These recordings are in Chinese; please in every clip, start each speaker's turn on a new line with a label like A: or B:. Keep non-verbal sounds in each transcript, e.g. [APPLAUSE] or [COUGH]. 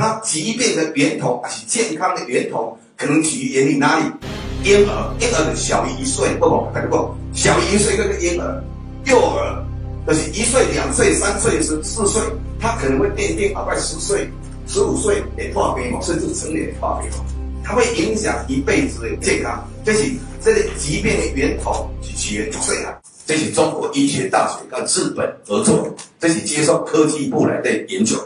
A: 它疾病的源头还是健康的源头，可能起源于哪里？婴儿，婴儿的小于一岁，不不，大家不，小于一岁那个婴儿，幼儿，就是一岁、两岁、三岁、十四岁，他可能会奠定大概十岁、十五岁的破病甚至成年的破病，它会影响一辈子的健康。这是这个疾病的源头是起源于啊。这是中国医学大学跟日本合作，这是接受科技部来的研究。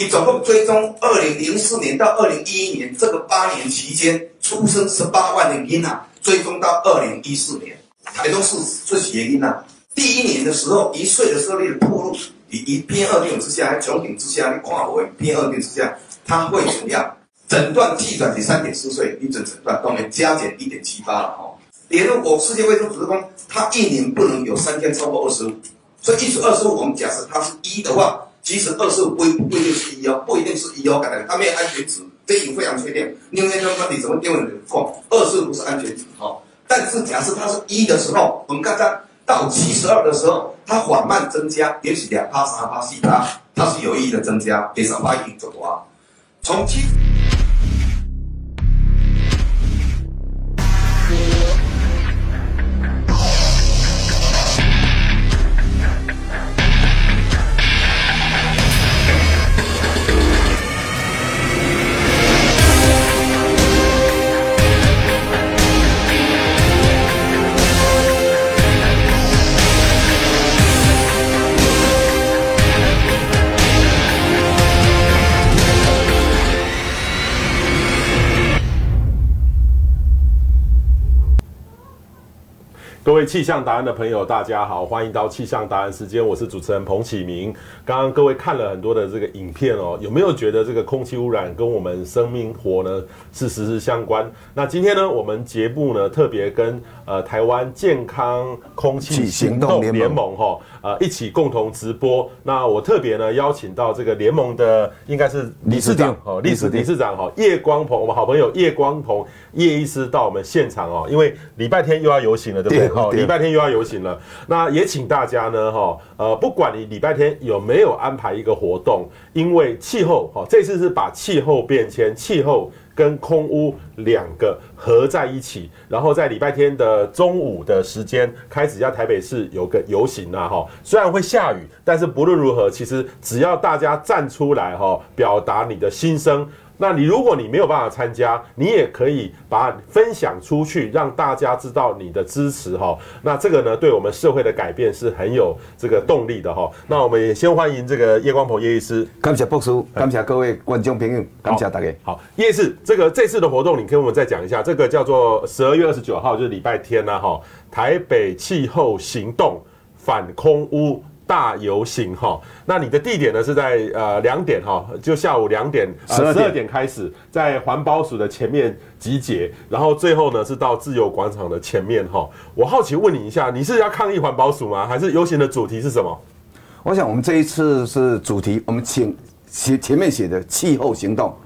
A: 你总共追踪二零零四年到二零一一年这个八年期间出生十八万的婴儿，追踪到二零一四年，台中市这些原因啊。第一年的时候，一岁的时候你的暴露，以以 PM 二点之下，还穹顶之下，你跨为 PM 二点之下，它会怎么样？诊断气转是三点四岁，一诊诊断当然加减一点七八了哈。连我世界卫生组织说，它一年不能有三天超过二十五，所以一除二十五，我们假设它是一的话，其实二四五不不一定是一哦，不一定是一哦，感觉它没有安全值，这已经非常确定。因为那到底怎么定位的错？二四五是安全值哈，但是假设它是一的时候，我们看它到七十二的时候，它缓慢增加，也许两趴、三趴、四趴，它是有意义的增加，第三趴已经走啊，从七。
B: 位气象达人的朋友，大家好，欢迎到气象达人时间，我是主持人彭启明。刚刚各位看了很多的这个影片哦，有没有觉得这个空气污染跟我们生命活呢是息息相关？那今天呢，我们节目呢特别跟呃台湾健康空气行动联盟哈呃一起共同直播。那我特别呢邀请到这个联盟的应该是理事长哦，理事理事长哈叶光鹏，我们好朋友叶光鹏叶医师到我们现场哦，因为礼拜天又要游行了，对不对？好，礼拜天又要游行了，那也请大家呢，哈，呃，不管你礼拜天有没有安排一个活动，因为气候，哈，这次是把气候变迁、气候跟空屋两个合在一起，然后在礼拜天的中午的时间开始，在台北市有个游行啊，哈，虽然会下雨，但是不论如何，其实只要大家站出来，哈，表达你的心声。那你如果你没有办法参加，你也可以把分享出去，让大家知道你的支持哈。那这个呢，对我们社会的改变是很有这个动力的哈。那我们也先欢迎这个叶光鹏叶医师，
C: 感谢博士，感谢各位观众朋友，感谢大家。
B: 好，叶医师，这个这次的活动，你跟我们再讲一下，这个叫做十二月二十九号，就是礼拜天呐哈，台北气候行动反空污。大游行哈，那你的地点呢是在呃两点哈，就下午两点十二点开始，在环保署的前面集结，然后最后呢是到自由广场的前面哈。我好奇问你一下，你是要抗议环保署吗？还是游行的主题是什么？
C: 我想我们这一次是主题，我们请写前面写的气候行动，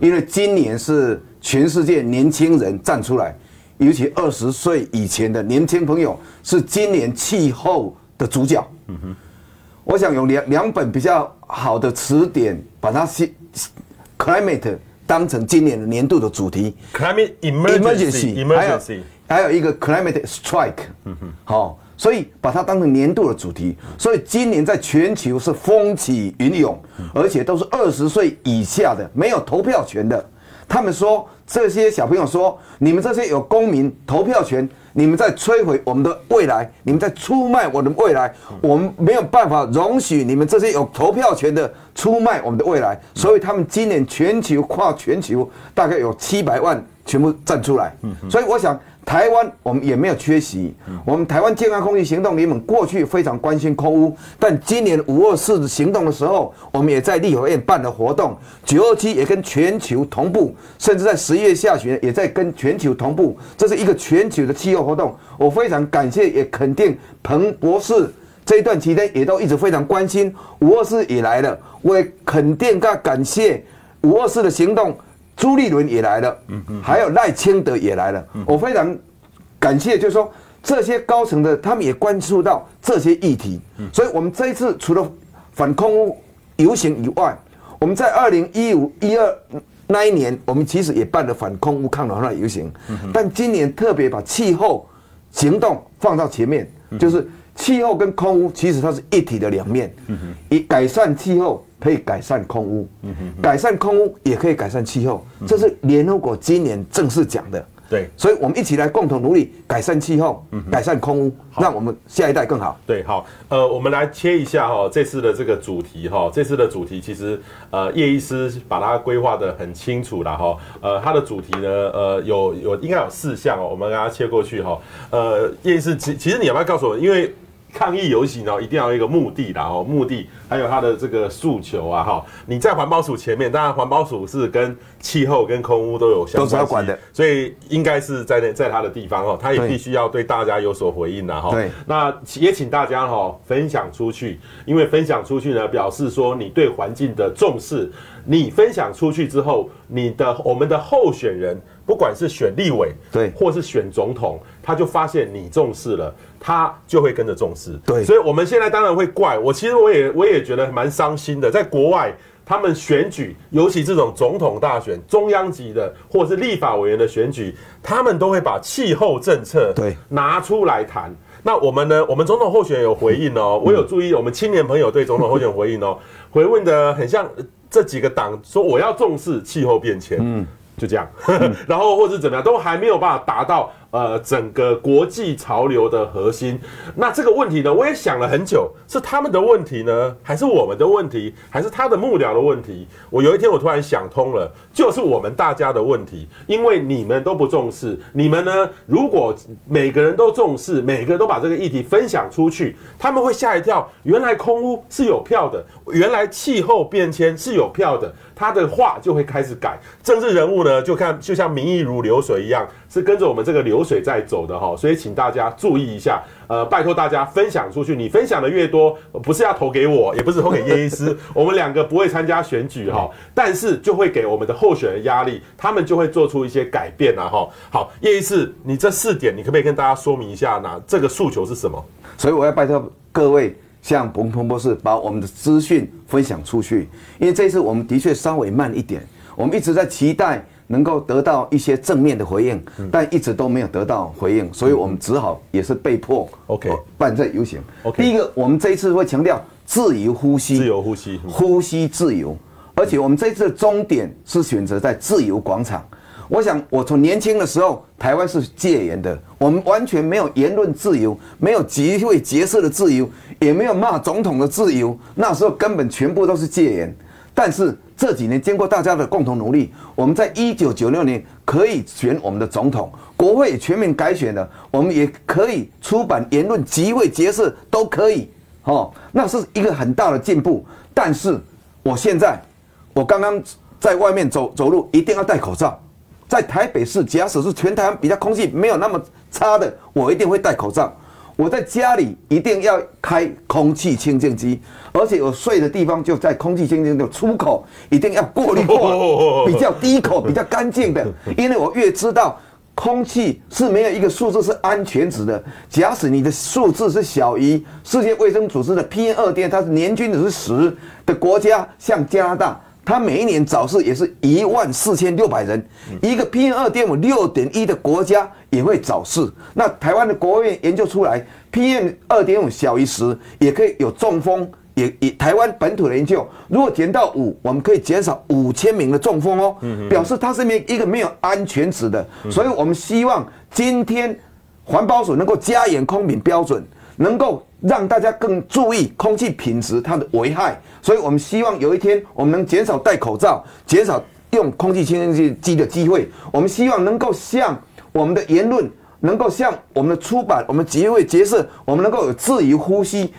C: 因为今年是全世界年轻人站出来，尤其二十岁以前的年轻朋友是今年气候的主角。嗯哼。我想用两两本比较好的词典，把它写 climate 当成今年的年度的主题
B: ，climate emergency，
C: 还有还有一个 climate strike，嗯哼，好，所以把它当成年度的主题，所以今年在全球是风起云涌，而且都是二十岁以下的，没有投票权的。他们说这些小朋友说，你们这些有公民投票权。你们在摧毁我们的未来，你们在出卖我们的未来，我们没有办法容许你们这些有投票权的出卖我们的未来，所以他们今年全球跨全球大概有七百万全部站出来，所以我想。台湾我们也没有缺席。我们台湾健康空气行动联盟过去非常关心空污，但今年五二四行动的时候，我们也在立法院办了活动。九二七也跟全球同步，甚至在十一月下旬也在跟全球同步。这是一个全球的气候活动。我非常感谢也肯定彭博士这一段期间也都一直非常关心五二四也来了。我也肯定跟感谢五二四的行动。朱立伦也来了，嗯嗯，还有赖清德也来了，我非常感谢，就是说这些高层的他们也关注到这些议题，所以我们这一次除了反空污游行以外，我们在二零一五一二那一年，我们其实也办了反空污抗暖化游行，但今年特别把气候行动放到前面，就是气候跟空污其实它是一体的两面，以改善气候可以改善空污，改善空污也可以改善气候，这是联合国今年正式讲的。
B: 对，
C: 所以我们一起来共同努力改善气候，嗯、改善空污，让我们下一代更好。
B: 对，好，呃，我们来切一下哈，这次的这个主题哈，这次的主题其实呃叶医师把它规划的很清楚了哈，呃，它的主题呢，呃，有有应该有四项哦，我们给它切过去哈，呃，叶医师其其实你要不要告诉我，因为。抗议游行哦，一定要有一个目的的哦，目的还有它的这个诉求啊，哈，你在环保署前面，当然环保署是跟气候跟空污都有相
C: 关，管的，
B: 所以应该是在那在他的地方哦，他也必须要对大家有所回应的哈。对，那也请大家哈分享出去，因为分享出去呢，表示说你对环境的重视，你分享出去之后，你的我们的候选人。不管是选立委，对，或是选总统，他就发现你重视了，他就会跟着重视。对，所以我们现在当然会怪我，其实我也我也觉得蛮伤心的。在国外，他们选举，尤其这种总统大选、中央级的，或是立法委员的选举，他们都会把气候政策对拿出来谈。那我们呢？我们总统候选人有回应哦，[LAUGHS] 我有注意我们青年朋友对总统候选人回应哦，回问的很像这几个党说我要重视气候变迁。嗯。就这样，[LAUGHS] 然后或者怎么样，都还没有办法达到。呃，整个国际潮流的核心，那这个问题呢，我也想了很久，是他们的问题呢，还是我们的问题，还是他的幕僚的问题？我有一天我突然想通了，就是我们大家的问题，因为你们都不重视，你们呢，如果每个人都重视，每个人都把这个议题分享出去，他们会吓一跳，原来空屋是有票的，原来气候变迁是有票的，他的话就会开始改，政治人物呢，就看就像民意如流水一样。是跟着我们这个流水在走的哈，所以请大家注意一下，呃，拜托大家分享出去。你分享的越多，不是要投给我，也不是投给叶医师，[LAUGHS] 我们两个不会参加选举哈，但是就会给我们的候选人压力，他们就会做出一些改变啊哈。好，叶医师，你这四点，你可不可以跟大家说明一下呢？这个诉求是什么？
C: 所以我要拜托各位，像彭彭博士，把我们的资讯分享出去，因为这次我们的确稍微慢一点，我们一直在期待。能够得到一些正面的回应，但一直都没有得到回应，所以我们只好也是被迫 OK 办这游行。OK，第一个，我们这一次会强调自由呼吸，
B: 自由呼吸，
C: 呼吸自由，而且我们这一次的终点是选择在自由广场。我想，我从年轻的时候，台湾是戒严的，我们完全没有言论自由，没有集会结社的自由，也没有骂总统的自由，那时候根本全部都是戒严。但是这几年经过大家的共同努力，我们在一九九六年可以选我们的总统，国会全面改选了，我们也可以出版言论、集会、结社都可以，哦，那是一个很大的进步。但是我现在，我刚刚在外面走走路，一定要戴口罩。在台北市，假使是全台湾比较空气没有那么差的，我一定会戴口罩。我在家里一定要开空气清净机，而且我睡的地方就在空气清净的出口，一定要过滤过，比较低口、比较干净的。因为我越知道空气是没有一个数字是安全值的，假使你的数字是小于世界卫生组织的 PM 二点，它是年均值是十的国家，像加拿大。它每一年早市也是一万四千六百人，一个 PM 二点五六点一的国家也会早市。那台湾的国务院研究出来，PM 二点五小于十也可以有中风，也也台湾本土的研究，如果减到五，我们可以减少五千名的中风哦，表示它是没一个没有安全值的。所以我们希望今天环保署能够加严空品标准，能够让大家更注意空气品质它的危害。所以我们希望有一天，我们能减少戴口罩，减少用空气清新机的机会。我们希望能够向我们的言论，能够向我们的出版，我们集会结社，我们能够有自由呼吸，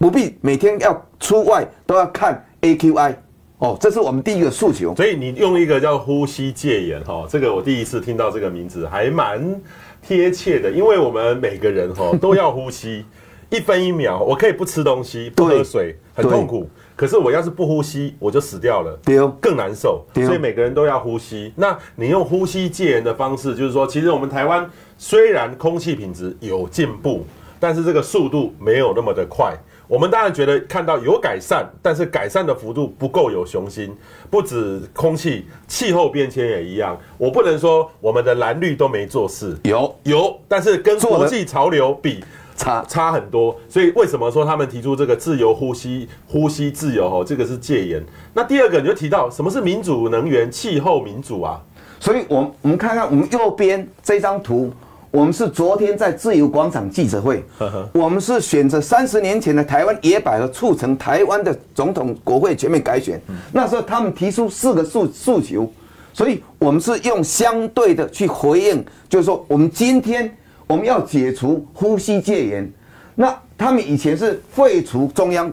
C: 不不必每天要出外都要看 AQI。哦，这是我们第一个诉求。
B: 所以你用一个叫呼吸戒严哈，这个我第一次听到这个名字，还蛮贴切的，因为我们每个人哈 [LAUGHS] 都要呼吸，一分一秒，我可以不吃东西，不喝水，很痛苦。可是我要是不呼吸，我就死掉了，更难受。所以每个人都要呼吸。那你用呼吸戒严的方式，就是说，其实我们台湾虽然空气品质有进步，但是这个速度没有那么的快。我们当然觉得看到有改善，但是改善的幅度不够有雄心。不止空气，气候变迁也一样。我不能说我们的蓝绿都没做事，
C: 有
B: 有，但是跟国际潮流比差差很多。所以为什么说他们提出这个自由呼吸、呼吸自由？哦，这个是戒严。那第二个你就提到什么是民主能源、气候民主啊？
C: 所以，我我们看看我们右边这张图。我们是昨天在自由广场记者会，我们是选择三十年前的台湾野百合促成台湾的总统国会全面改选。那时候他们提出四个诉诉求，所以我们是用相对的去回应，就是说我们今天我们要解除呼吸戒严，那他们以前是废除中央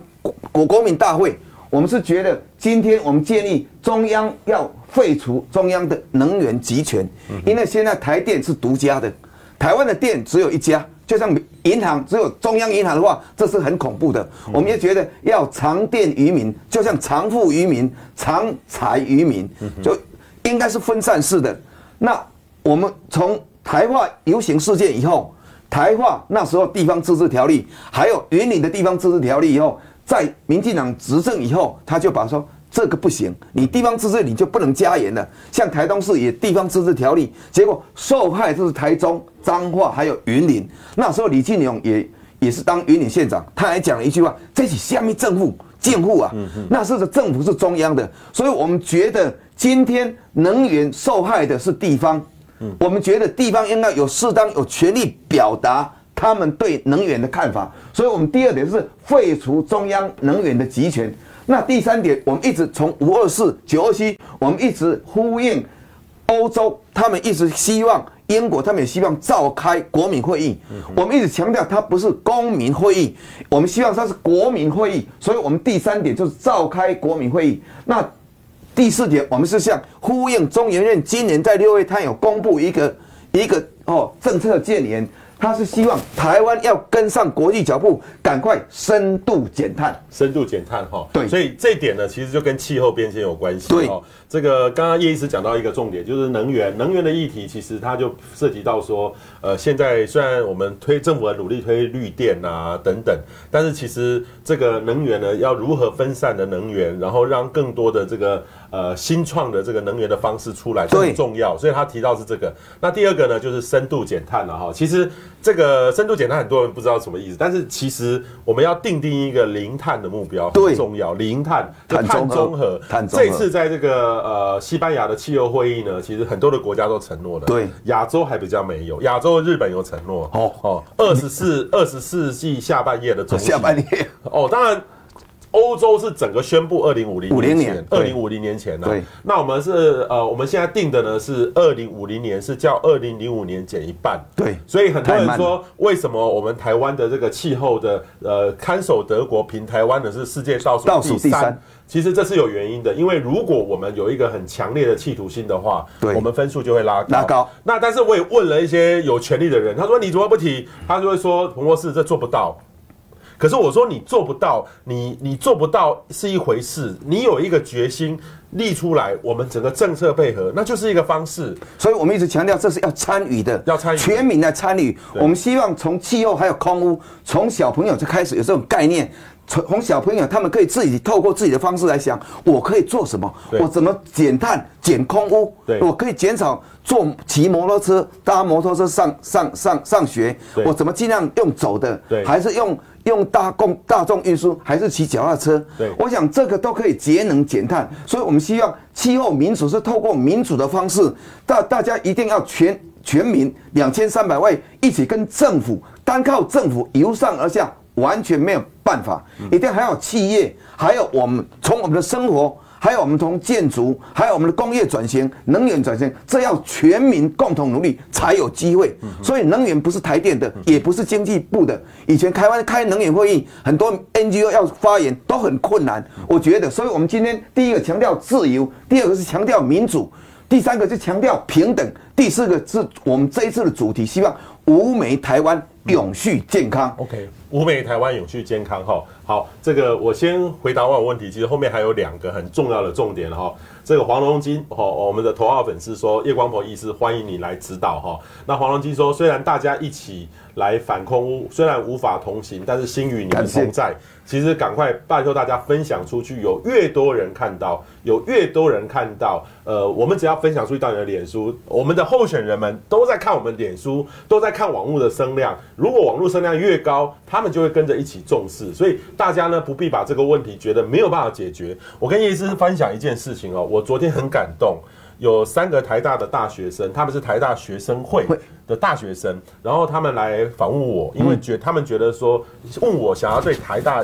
C: 国国民大会，我们是觉得今天我们建议中央要废除中央的能源集权，因为现在台电是独家的。台湾的店只有一家，就像银行只有中央银行的话，这是很恐怖的。我们也觉得要长电于民，就像长富于民、长财于民，就应该是分散式的。那我们从台化游行事件以后，台化那时候地方自治条例，还有云岭的地方自治条例以后，在民进党执政以后，他就把说。这个不行，你地方自治你就不能加严了。像台东市也地方自治条例，结果受害就是台中、彰化还有云林。那时候李进勇也也是当云林县长，他还讲了一句话：“这是下面政府贱户啊！”那时候的政府是中央的，所以我们觉得今天能源受害的是地方。我们觉得地方应该有适当有权利表达他们对能源的看法。所以我们第二点是废除中央能源的集权。那第三点，我们一直从五二四、九二七，我们一直呼应欧洲，他们一直希望英国，他们也希望召开国民会议。我们一直强调，它不是公民会议，我们希望它是国民会议。所以，我们第三点就是召开国民会议。那第四点，我们是向呼应中研院今年在六月，他有公布一个一个哦政策建言。他是希望台湾要跟上国际脚步，赶快深度减碳。
B: 深度减碳，哈，
C: 对，
B: 所以这一点呢，其实就跟气候变迁有关系。
C: 对，
B: 这个刚刚叶医师讲到一个重点，就是能源，能源的议题，其实它就涉及到说，呃，现在虽然我们推政府的努力推绿电啊等等，但是其实这个能源呢，要如何分散的能源，然后让更多的这个。呃，新创的这个能源的方式出来很重要，所以他提到是这个。那第二个呢，就是深度减碳了哈。其实这个深度减碳很多人不知道什么意思，但是其实我们要定定一个零碳的目标很重要，零碳碳中和。碳中和。这次在这个呃西班牙的气候会议呢，其实很多的国家都承诺了。
C: 对，
B: 亚洲还比较没有，亚洲日本有承诺。哦哦，二十四二十四纪下半叶的中
C: 下半叶。
B: 哦，当然。欧洲是整个宣布二零五零
C: 五零年，
B: 二零五零年前呢、啊。
C: 对，
B: 那我们是呃，我们现在定的呢是二零五零年，是叫二零零五年减一半。
C: 对，
B: 所以很多人说，为什么我们台湾的这个气候的呃看守德国平台湾的是世界倒数
C: 倒数第三？
B: 其实这是有原因的，因为如果我们有一个很强烈的企图心的话，
C: 对，
B: 我们分数就会拉高。
C: 拉高。
B: 那但是我也问了一些有权力的人，他说你怎么不提？他就会说彭博士这做不到。可是我说你做不到，你你做不到是一回事，你有一个决心立出来，我们整个政策配合，那就是一个方式。
C: 所以我们一直强调，这是要参与的，
B: 要参与，
C: 全民来参与。我们希望从气候还有空污，从小朋友就开始有这种概念。从小朋友，他们可以自己透过自己的方式来想，我可以做什么？我怎么减碳、减空污？我可以减少坐骑摩托车、搭摩托车上上上上学。我怎么尽量用走的？还是用用大共大众运输？还是骑脚踏车？对我想这个都可以节能减碳。所以我们希望气候民主是透过民主的方式，大大家一定要全全民两千三百万一起跟政府，单靠政府由上而下。完全没有办法，一定还有企业，还有我们从我们的生活，还有我们从建筑，还有我们的工业转型、能源转型，这要全民共同努力才有机会。所以能源不是台电的，也不是经济部的。以前台湾开能源会议，很多 NGO 要发言都很困难。我觉得，所以我们今天第一个强调自由，第二个是强调民主，第三个是强调平等，第四个是我们这一次的主题，希望无煤台湾永续健康。
B: OK，无煤台湾永续健康哈。好，这个我先回答完问题，其实后面还有两个很重要的重点哈。这个黄龙金哈，我们的头号粉丝说叶光鹏医师欢迎你来指导哈。那黄龙金说，虽然大家一起来反空屋，虽然无法同行，但是心与你们同在。其实赶快拜托大家分享出去，有越多人看到，有越多人看到，呃，我们只要分享出去到你的脸书，我们的候选人们都在看我们脸书，都在看网络的声量。如果网络声量越高，他们就会跟着一起重视。所以大家呢不必把这个问题觉得没有办法解决。我跟叶医师分享一件事情哦，我昨天很感动。有三个台大的大学生，他们是台大学生会的大学生，然后他们来访问我，因为觉他们觉得说，问我想要对台大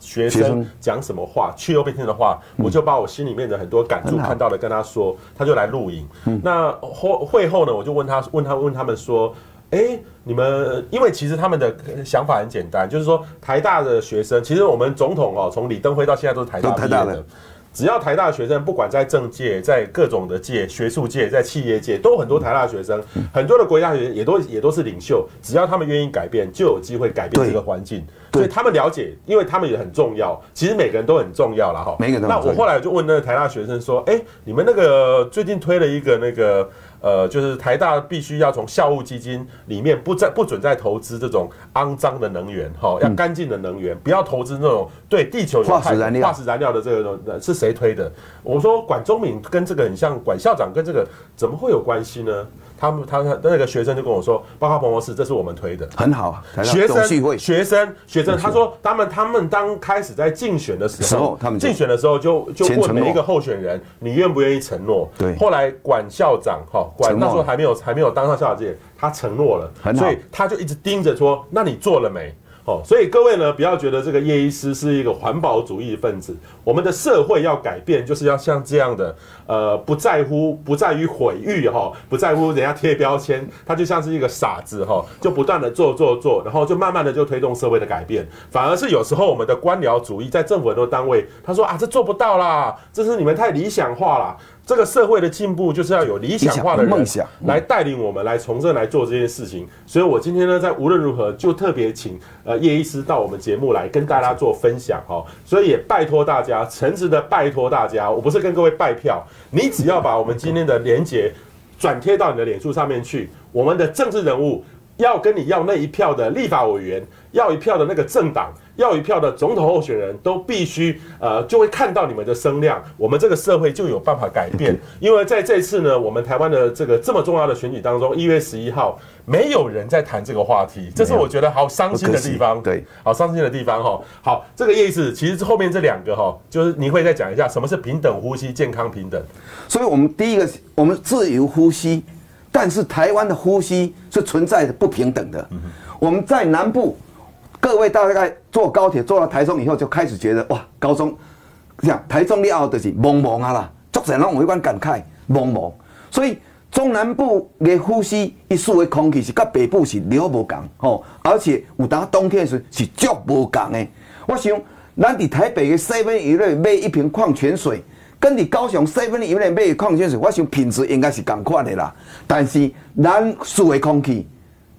B: 学生讲什么话，去又被听的话，我就把我心里面的很多感触看到了跟他说，他就来录影。那会会后呢，我就问他问他问他们说，哎，你们因为其实他们的想法很简单，就是说台大的学生，其实我们总统哦，从李登辉到现在都是台大毕业的。只要台大学生，不管在政界，在各种的界、学术界，在企业界，都很多台大学生，很多的国家学生也都也都是领袖。只要他们愿意改变，就有机会改变这个环境。所以他们了解，因为他们也很重要。其实每个人都很重要了哈。每个人。那我后来就问那个台大学生说：“哎，你们那个最近推了一个那个。”呃，就是台大必须要从校务基金里面不再不准再投资这种肮脏的能源，哈，要干净的能源，不要投资那种对地球有害化石燃料化石燃料的这个是谁推的？我说管中敏跟这个很像，管校长跟这个怎么会有关系呢？他们他他那个学生就跟我说，包括彭博士，这是我们推的，
C: 很好啊。
B: 学生学生学生，他说他们他们当开始在竞选的时候，他们竞选的时候就就问每一个候选人，你愿不愿意承诺？对。后来管校长哈，管那时候还没有还没有当上校长之前，他承诺了，所以他就一直盯着说，那你做了没？所以各位呢，不要觉得这个叶医师是一个环保主义分子。我们的社会要改变，就是要像这样的，呃，不在乎，不在于毁誉哈，不在乎人家贴标签，他就像是一个傻子哈，就不断的做做做，然后就慢慢的就推动社会的改变。反而是有时候我们的官僚主义在政府很多单位，他说啊，这做不到啦，这是你们太理想化了。这个社会的进步就是要有理想化的人梦想。来带领我们来从政来做这件事情，所以我今天呢，在无论如何就特别请呃叶医师到我们节目来跟大家做分享哈，所以也拜托大家，诚挚的拜托大家，我不是跟各位拜票，你只要把我们今天的连结转贴到你的脸书上面去，我们的政治人物要跟你要那一票的立法委员，要一票的那个政党。要一票的总统候选人都必须呃，就会看到你们的声量，我们这个社会就有办法改变。因为在这次呢，我们台湾的这个这么重要的选举当中，一月十一号没有人在谈这个话题，这是我觉得好伤心的地方。对，好伤心的地方哈。好，这个意思其实后面这两个哈，就是你会再讲一下什么是平等呼吸、健康平等。
C: 所以我们第一个，我们自由呼吸，但是台湾的呼吸是存在的不平等的。我们在南部。各位大概坐高铁坐到台中以后，就开始觉得哇，高中这样台中了后就是茫茫啊啦，作者让我一般感慨茫茫。所以中南部的呼吸一束的空气是跟北部是了无同哦，而且有当冬天时是足无同的。我想咱伫台北的 Seven Eleven 买一瓶矿泉水，跟你高雄 Seven Eleven 买矿泉水，我想品质应该是同款的啦。但是咱输的空气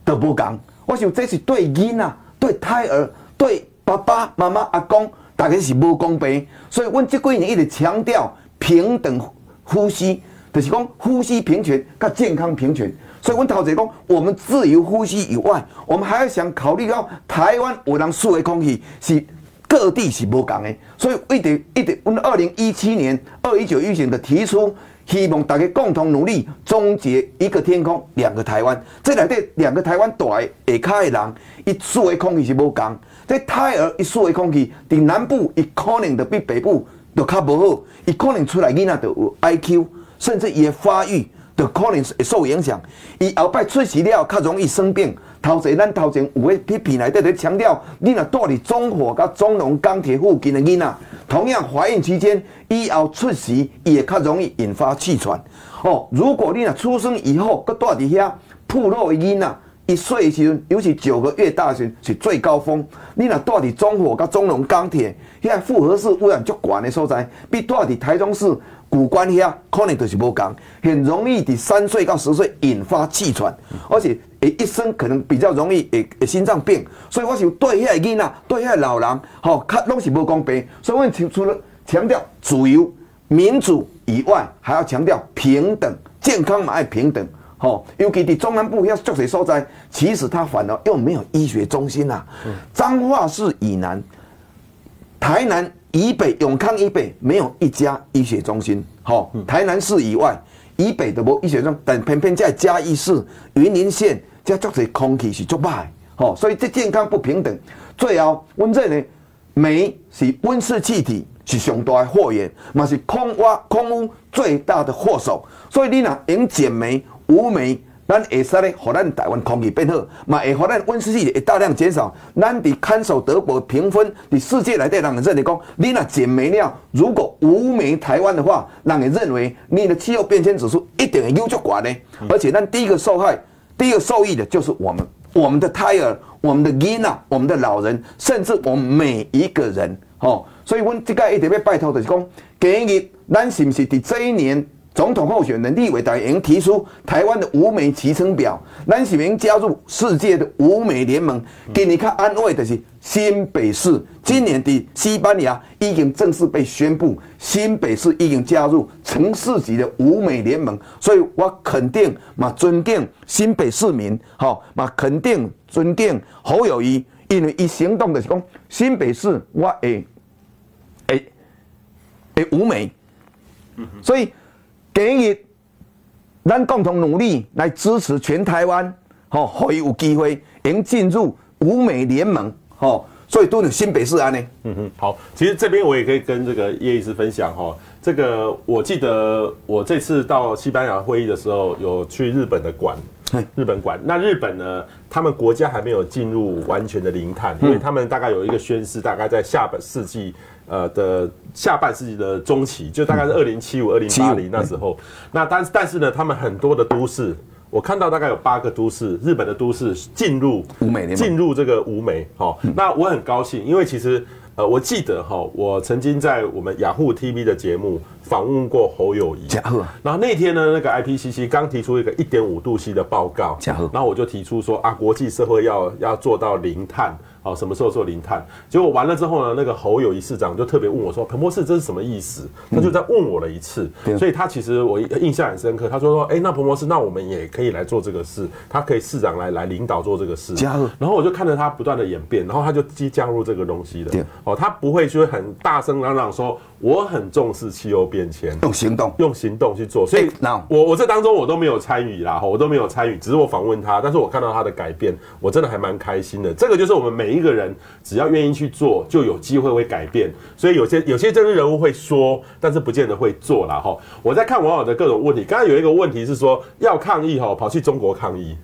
C: 都无同，我想这是对囡仔。对胎儿、对爸爸妈妈、阿公，大家是无公平。所以，阮这几年一直强调平等呼吸，就是讲呼吸平权甲健康平权。所以，阮头前讲，我们自由呼吸以外，我们还要想考虑到台湾有人输的空气是各地是无同的。所以，一直一直，阮二零一七年二一九预警的提出。希望大家共同努力，终结一个天空，两个台湾。这两对两个台湾大的下卡的人，一输的空气是无同。这胎儿一输的空气，伫南部伊可能就比北部就较无好，伊可能出来囡仔就有 IQ，甚至伊的发育就可能会受影响。伊后摆出世了，较容易生病。头前咱头前有诶片内底咧强调，你若住伫中火甲中龙钢铁附近的囡仔，同样怀孕期间以后出世，也较容易引发气喘。哦，如果你若出生以后，搁住伫遐，暴露的囡仔，一岁的时候，尤其九个月大时是最高峰。你若住伫中火、甲中融钢铁，遐复合式污染足悬的所在，比住伫台中市古关遐，可能就是无共，很容易伫三岁到十岁引发气喘，而且诶一生可能比较容易诶诶心脏病。所以我想对遐个囡仔，对遐个老人，吼，较拢是无公平。所以我们除了强调自由、民主以外，还要强调平等、健康嘛爱平等。吼，尤其伫中南部遐足侪所在，其实它反而又没有医学中心呐、啊。彰化市以南、台南以北、永康以北没有一家医学中心。吼，台南市以外以北的无医学中心，但偏偏在嘉义市、云林县，这足侪空气是足歹。吼，所以这健康不平等。最后，阮这呢，煤是温室气体是上大的祸源，嘛是空挖空污最大的祸首。所以你若用减煤。无煤，咱会使咧，互咱台湾空气变好，嘛会互咱温室气体会大量减少。咱伫看守德国评分，伫世界来对人认为讲，你若减煤了，如果无煤台湾的话，人会认为你的气候变迁指数一定会优足悬呢。而且，咱第一个受害、第一个受益的就是我们，我们的胎儿、我们的婴啊、我们的老人，甚至我们每一个人。哦，所以，阮这个一定要拜托的是讲，今日咱是不是伫这一年？总统候选人立委已经提出台湾的无煤期程表，咱是明加入世界的五美联盟。给你看安慰的是新北市，今年的西班牙已经正式被宣布，新北市已经加入城市级的五美联盟。所以我肯定嘛，尊敬新北市民，好嘛，肯定尊敬侯友宜，因为一行动的是讲新北市我诶诶诶五美，所以。给予咱共同努力来支持全台湾，吼，可以有机会能进入五美联盟，吼，所以都有新北市安呢。
B: 嗯哼，好，其实这边我也可以跟这个叶医师分享哈，这个我记得我这次到西班牙会议的时候，有去日本的馆，日本馆，那日本呢，他们国家还没有进入完全的零碳，因为他们大概有一个宣誓，大概在下本世纪。呃的下半世纪的中期，就大概是二零七五、二零八零那时候。那但但是呢，他们很多的都市，我看到大概有八个都市，日本的都市进入进入这个无煤。好，那我很高兴，因为其实呃，我记得哈，我曾经在我们雅虎 TV 的节目访问过侯友宜。然后那天呢，那个 IPCC 刚提出一个一点五度 C 的报告。然后我就提出说啊，国际社会要要做到零碳。好，什么时候做零碳？结果完了之后呢，那个侯友谊市长就特别问我说：“彭博士，这是什么意思？”他就在问我了一次，所以他其实我印象很深刻。他说说：“哎，那彭博士，那我们也可以来做这个事，他可以市长来来领导做这个事。”然后我就看着他不断的演变，然后他就既加入这个东西的。哦，他不会说很大声嚷嚷说。我很重视气候变迁，
C: 用行动，
B: 用行动去做。所以，我我这当中我都没有参与啦，我都没有参与，只是我访问他，但是我看到他的改变，我真的还蛮开心的。这个就是我们每一个人只要愿意去做，就有机会会改变。所以有些有些政治人物会说，但是不见得会做啦。哈。我在看网友的各种问题，刚刚有一个问题是说要抗议哈，跑去中国抗议。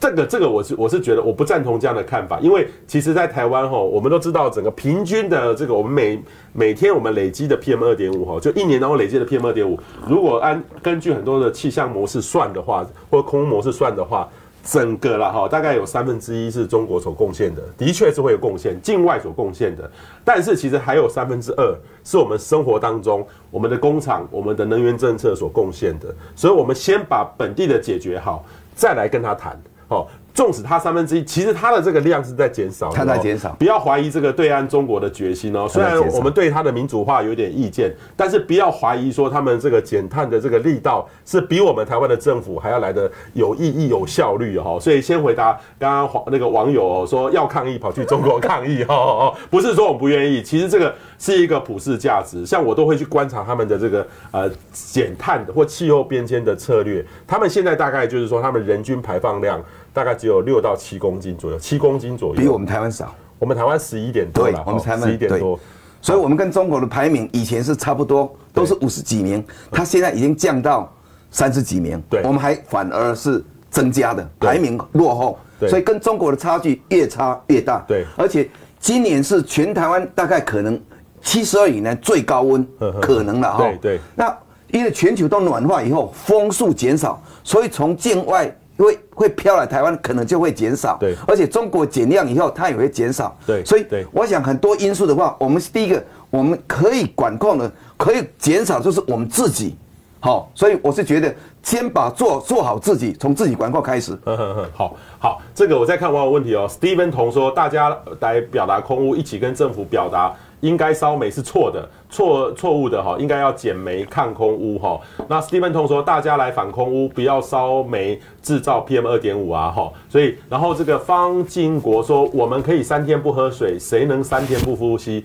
B: 这个这个我是我是觉得我不赞同这样的看法，因为其实，在台湾哈，我们都知道整个平均的这个我们每每天我们累积的 PM 二点五哈，就一年当中累积的 PM 二点五，如果按根据很多的气象模式算的话，或空模式算的话，整个了哈，大概有三分之一是中国所贡献的，的确是会有贡献，境外所贡献的，但是其实还有三分之二是我们生活当中我们的工厂、我们的能源政策所贡献的，所以我们先把本地的解决好，再来跟他谈。哦，纵使它三分之一，其实它的这个量是在减少，
C: 它在减少。
B: 不要怀疑这个对岸中国的决心哦。虽然我们对它的民主化有点意见，但是不要怀疑说他们这个减碳的这个力道是比我们台湾的政府还要来的有意义、有效率哈。所以先回答刚刚那个网友哦说要抗议跑去中国 [LAUGHS] 抗议哦，不是说我们不愿意，其实这个是一个普世价值。像我都会去观察他们的这个呃减碳的或气候变迁的策略，他们现在大概就是说他们人均排放量。大概只有六到七公斤左右，七公斤左右，
C: 比我们台湾少。
B: 我们台湾十一点多了，
C: 我们台湾
B: 十一点多，
C: 所以我们跟中国的排名以前是差不多，都是五十几名，它现在已经降到三十几名，对，我们还反而是增加的，排名落后，所以跟中国的差距越差越大。对，而且今年是全台湾大概可能七十二以内最高温，可能了哈。对对。那因为全球都暖化以后，风速减少，所以从境外。会会飘来台湾，可能就会减少。
B: 对，
C: 而且中国减量以后，它也会减少。
B: 对，
C: 所以
B: 对，
C: 我想很多因素的话，我们是第一个，我们可以管控的，可以减少，就是我们自己。好，所以我是觉得先把做做好自己，从自己管控开始。
B: 呵呵呵，好好，这个我再看网友问题哦。Steven 同说，大家来表达空屋，一起跟政府表达。应该烧煤是错的，错错误的哈，应该要减煤抗空污哈。那 Steven 同说，大家来反空污，不要烧煤制造 PM 二点五啊哈。所以，然后这个方金国说，我们可以三天不喝水，谁能三天不呼吸？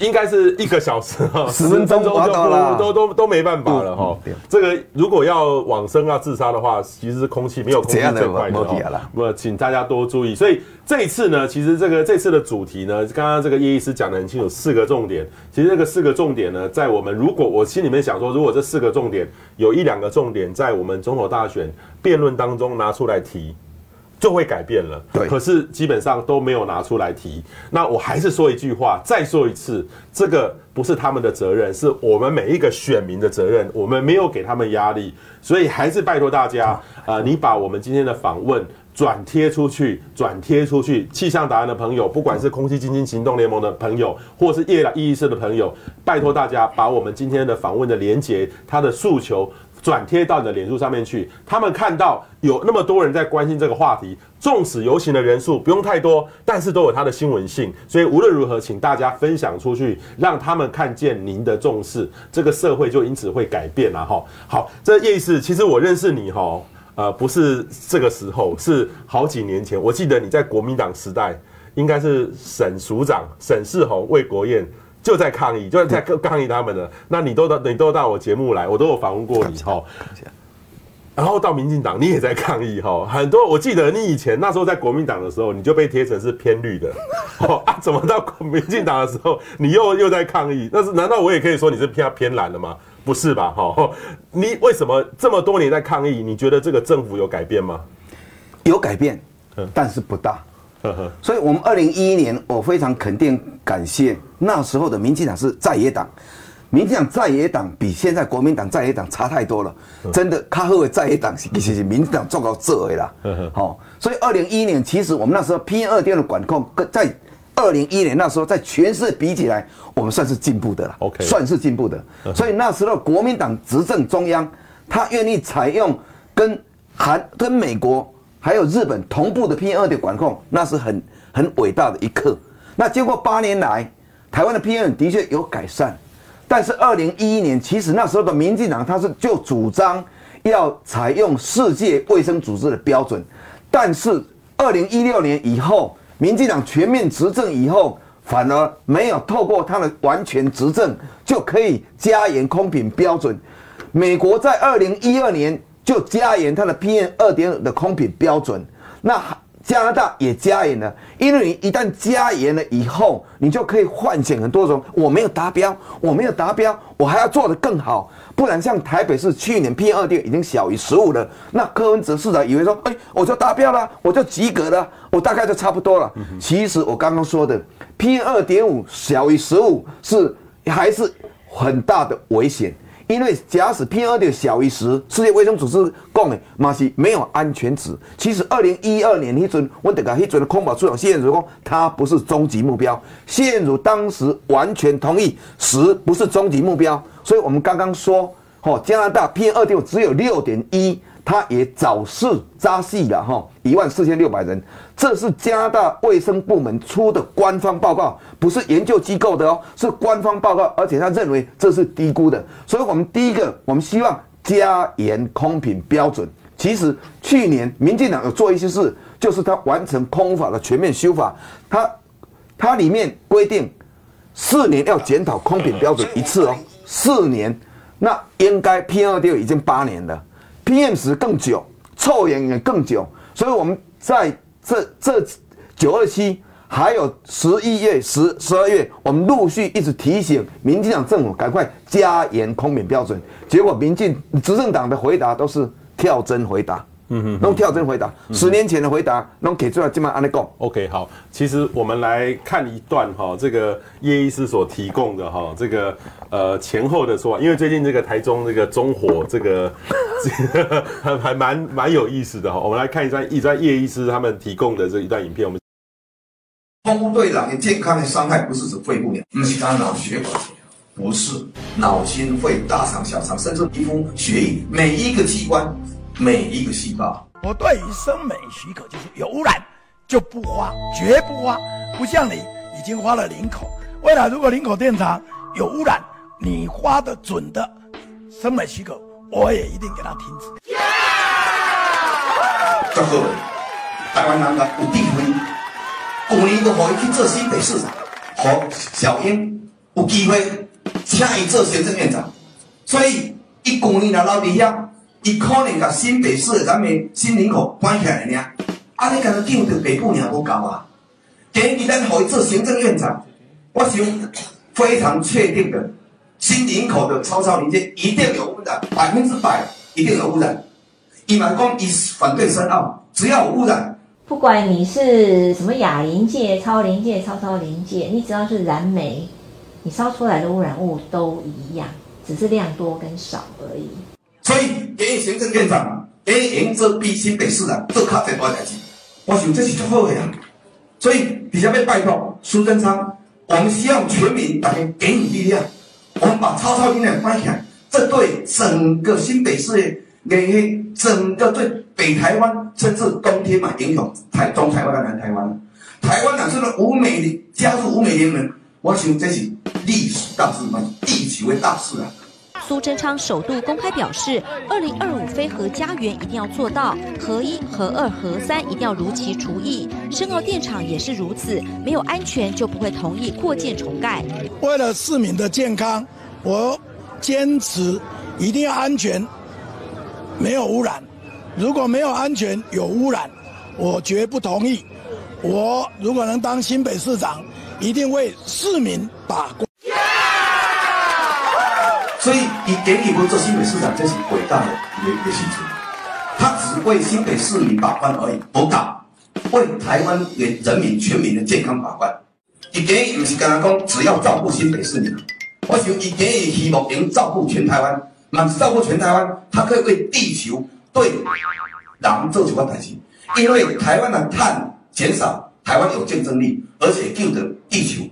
B: 应该是一个小时哈，[LAUGHS]
C: 十分钟就
B: 都都都都没办法了哈。这个如果要往生要自杀的话，其实是空气没有空气最快的哈。那请大家多注意。所以这一次呢，其实这个这次的主题呢，刚刚这个叶医师讲的很清楚，四个重点。其实这个四个重点呢，在我们如果我心里面想说，如果这四个重点有一两个重点在我们总统大选辩论当中拿出来提。就会改变了，对。可是基本上都没有拿出来提。那我还是说一句话，再说一次，这个不是他们的责任，是我们每一个选民的责任。我们没有给他们压力，所以还是拜托大家，呃，你把我们今天的访问转贴出去，转贴出去。气象达人的朋友，不管是空气基金行动联盟的朋友，或是夜来议事的朋友，拜托大家把我们今天的访问的连结，他的诉求。转贴到你的脸书上面去，他们看到有那么多人在关心这个话题，纵使游行的人数不用太多，但是都有它的新闻性，所以无论如何，请大家分享出去，让他们看见您的重视，这个社会就因此会改变了哈。好，这个意思其实我认识你哈，呃，不是这个时候，是好几年前，我记得你在国民党时代，应该是沈署长沈世宏、魏国彦。就在抗议，就在抗议他们的。那你都到，你都到我节目来，我都有访问过你哈。然后到民进党，你也在抗议哈。很多我记得你以前那时候在国民党的时候，你就被贴成是偏绿的。哦 [LAUGHS] 啊，怎么到民进党的时候，你又又在抗议？那是难道我也可以说你是偏偏蓝的吗？不是吧？哈，你为什么这么多年在抗议？你觉得这个政府有改变吗？
C: 有改变，但是不大。[LAUGHS] 所以，我们二零一一年，我非常肯定、感谢那时候的民进党是在野党。民进党在野党比现在国民党在野党差太多了，真的。他和在野党其实是民进党做到这位了。[LAUGHS] 好，所以二零一一年，其实我们那时候 PM 二点的管控，在二零一一年那时候，在全世界比起来，我们算是进步的了。OK，算是进步的。[LAUGHS] 所以那时候国民党执政中央，他愿意采用跟韩、跟美国。还有日本同步的 PM 二点管控，那是很很伟大的一刻。那经过八年来，台湾的 PM 的确有改善，但是二零一一年，其实那时候的民进党他是就主张要采用世界卫生组织的标准，但是二零一六年以后，民进党全面执政以后，反而没有透过他的完全执政就可以加严空品标准。美国在二零一二年。就加严它的 PM 二点五的空品标准，那加拿大也加严了，因为你一旦加严了以后，你就可以幻想很多种，我没有达标，我没有达标，我还要做得更好，不然像台北市去年 PM 二点已经小于十五了，那柯文哲市长以为说，哎，我就达标了，我就及格了，我大概就差不多了。其实我刚刚说的 PM 二点五小于十五是还是很大的危险。因为假使 P 二点小于十，世界卫生组织讲的嘛是没有安全值。其实二零一二年那阵，我得个那阵的空保处长谢彦如讲，它不是终极目标。谢彦如当时完全同意十不是终极目标，所以我们刚刚说，哦，加拿大 P 二点只有六点一。他也早逝扎细了哈，一万四千六百人，这是加拿大卫生部门出的官方报告，不是研究机构的哦，是官方报告，而且他认为这是低估的，所以我们第一个，我们希望加严空品标准。其实去年民进党有做一些事，就是他完成空法的全面修法，他他里面规定四年要检讨空品标准一次哦，四年，那应该 PM 二点已经八年了。PM 十更久，臭氧也更久，所以我们在这这九二七还有十一月、十十二月，我们陆续一直提醒民进党政府赶快加严空免标准。结果民进执政党的回答都是跳针回答。嗯哼，弄跳针回答，十年前的回答，弄给出来这么安尼讲。
B: OK，好，其实我们来看一段哈，这个叶医师所提供的哈，这个呃前后的说法，因为最近这个台中这个中火这个这个还还蛮蛮有意思的哈，我们来看一段一段叶医师他们提供的这一段影片，我们。
A: 风对人的健康的伤害不是指肺部呀，不是大脑血管，不是脑心肺大肠小肠，甚至皮肤血液每一个器官，每一个细胞。
D: 我对于生美许可就是有污染就不花，绝不花，不像你已经花了林口，未来如果林口电厂有污染，你花的准的生美许可，我也一定给他停止。
A: 祝各位台湾人的有智慧。去年都可以去做新北市长，和小英有机会请伊做行政院长，所以伊去年来留伫遐，伊可能甲新北市的咱们新林口关起来尔，啊，你干那救着北部尔无够啊？今日咱可以做行政院长，我想非常确定的，新林口的超超临界一定有污染，百分之百一定有污染。伊嘛讲伊反对深澳，只要有污染。
E: 不管你是什么亚临界、超临界、超超临界，你只要是燃煤，你烧出来的污染物都一样，只是量多跟少而已。
A: 所以，给行政院长，给赢这比新北市长做卡这多代志，我想这是最好的呀。所以，底下被拜托苏贞昌，我们希望全民大家给你力量，我们把超超临界关起来，这对整个新北市的。给整个对北台湾，甚至冬天嘛影响台中台湾跟南台湾，台湾哪是个五美加入五美联盟？我想这是历史大事嘛，地球的大事啊。
F: 苏贞昌首度公开表示，二零二五非核家园一定要做到核一、核二、核三一定要如期除役，深澳电厂也是如此，没有安全就不会同意扩建重盖。
D: 为了市民的健康，我坚持一定要安全。没有污染，如果没有安全有污染，我绝不同意。我如果能当新北市长，一定为市民把关。
A: 所以，以给你们做新北市长，这是伟大的一个一个事情。他只为新北市民把关而已，不搞为台湾人民全民的健康把关。以给你不是跟他讲，只要照顾新北市民，我想以给你希望能照顾全台湾。那照顾全台湾，它可以为地球对人做几个代志，因为台湾的碳减少，台湾有竞争力，而且救得地球。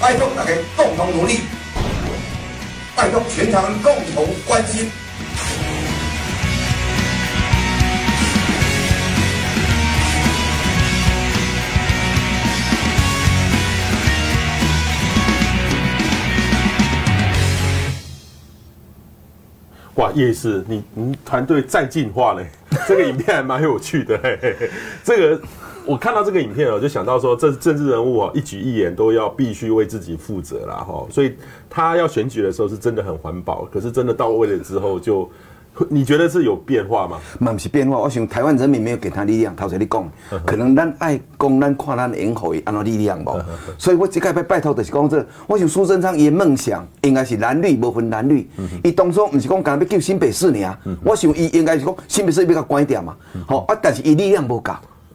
A: 拜托大家共同努力，拜托全台湾共同关心。
B: 哇，叶师，你你团队再进化嘞！这个影片还蛮有趣的嘿嘿嘿。这个我看到这个影片我就想到说，这政治人物啊，一举一言都要必须为自己负责啦哈。所以他要选举的时候是真的很环保，可是真的到位了之后就。你觉得是有变化吗？
C: 嘛不是变化，我想台湾人民没有给他力量。头先你讲，可能咱爱讲，咱看咱演好安怎力量无。所以我这个要拜托就是讲这，我想苏贞昌伊梦想应该是蓝绿无分蓝绿。伊当初不是讲讲要救新北市呢？我想伊应该是讲新北市要甲关掉嘛。好啊，但是伊力量无够。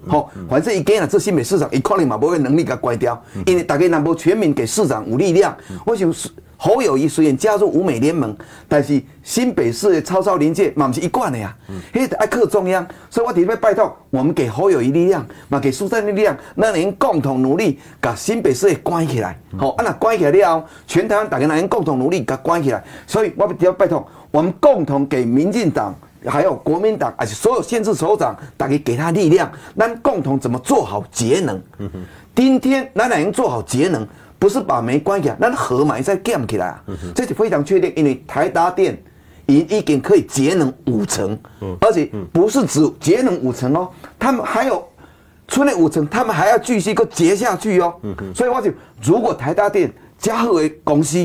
C: 好，反正伊今日做新北市长，伊可能嘛无个能力甲关掉。因为大家若无全民给市长有力量，我想是。侯友谊虽然加入无美联盟，但是新北市的超超临界嘛毋是一贯的呀，迄个爱靠中央，所以我特别拜托我们给侯友谊力量，嘛给苏贞昌力量，咱能共同努力，把新北市给关起来。好，啊那关起来了后，全台湾大家能共同努力，甲关起来。所以我特别拜托我们共同给民进党，还有国民党，而且所有县市首长，大家给他力量，咱共同怎么做好节能？今天咱能做好节能。不是把煤关起来，那合埋再建起来啊，这是非常确定，因为台达电已已经可以节能五成，而且不是只节能五成哦，他们还有出那五成，他们还要继续个节下去哦，所以我就如果台达电加合为公司，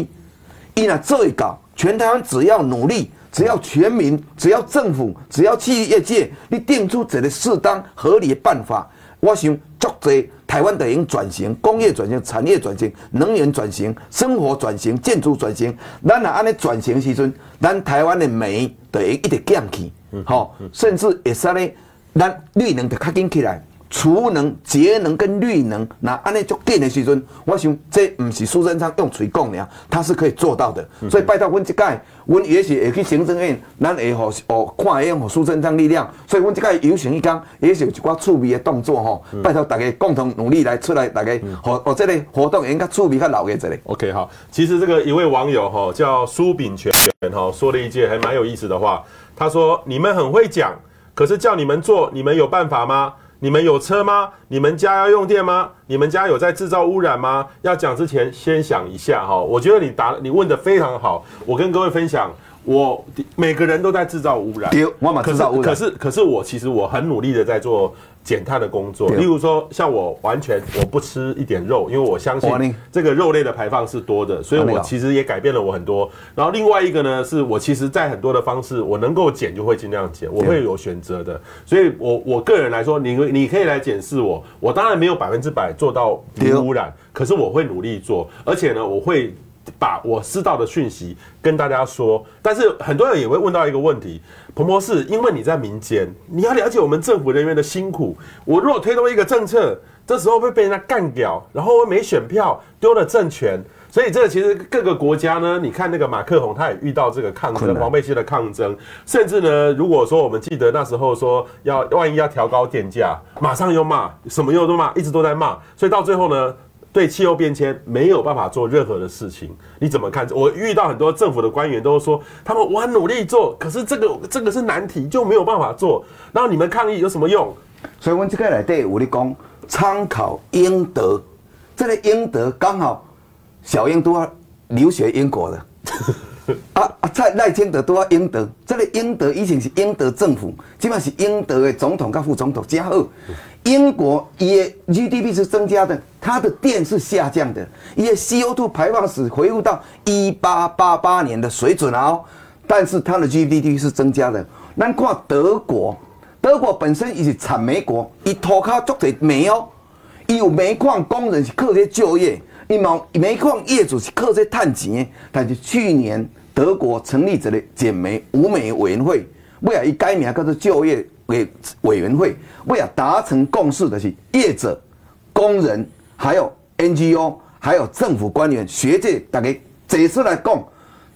C: 伊那这一搞，全台湾只要努力，只要全民，只要政府，只要企业界，你定出这个适当合理的办法，我想足多。台湾得应转型，工业转型、产业转型、能源转型、生活转型、建筑转型。咱若安尼转型时阵，咱台湾的煤得应一直降去，好，甚至会使咧，咱绿能得较紧起来。储能、节能跟绿能，那安尼就紧的时阵，我想这不是苏贞昌用嘴讲的，他是可以做到的。所以拜托阮这届，阮也许会去行政院，咱会互哦看会用苏贞昌力量。所以阮这届有请一讲，也许有一寡趣味的动作吼。拜托大家共同努力来出来，大家和和这个活动应该趣味较老嘅一个。
B: OK，好，其实这个一位网友哈叫苏炳全哈说了一句还蛮有意思的话，他说：你们很会讲，可是叫你们做，你们有办法吗？你们有车吗？你们家要用电吗？你们家有在制造污染吗？要讲之前先想一下哈。我觉得你答你问的非常好。我跟各位分享，我每个人都在制造污染。
C: 我嘛制造污染。
B: 可是可是可是我其实我很努力的在做。减碳的工作，例如说，像我完全我不吃一点肉，因为我相信这个肉类的排放是多的，所以我其实也改变了我很多。然后另外一个呢，是我其实在很多的方式，我能够减就会尽量减，我会有选择的。所以我我个人来说，你你可以来检视我，我当然没有百分之百做到零污染，可是我会努力做，而且呢，我会。把我知道的讯息跟大家说，但是很多人也会问到一个问题：彭博士，因为你在民间，你要了解我们政府人员的辛苦。我如果推动一个政策，这时候会被人家干掉，然后没选票，丢了政权。所以这个其实各个国家呢，你看那个马克宏，他也遇到这个抗争，黄背心的抗争，甚至呢，如果说我们记得那时候说要万一要调高电价，马上又骂，什么又都骂，一直都在骂。所以到最后呢，对气候变迁没有办法做任何的事情，你怎么看？我遇到很多政府的官员都说，他们我很努力做，可是这个这个是难题，就没有办法做。然后你们抗议有什么用？
C: 所以我这个来对我跟你讲，参考英德，这个英德刚好小英都要留学英国的，[LAUGHS] 啊啊，蔡赖清德都要英德，这个英德以前是英德政府，基本上是英德的总统跟副总统加好。英国也 GDP 是增加的，它的电是下降的，也 CO2 排放是回复到一八八八年的水准哦，但是它的 GDP 是增加的。咱看德国，德国本身也是产煤国，伊土卡足侪煤哦，有煤矿工人是靠这就业，一毛煤矿业主是靠这赚钱。但是去年德国成立这个减煤无煤委员会，为了伊改名叫做就业。委委员会为了达成共识的是业者、工人，还有 NGO，还有政府官员、学界，大家这次来讲，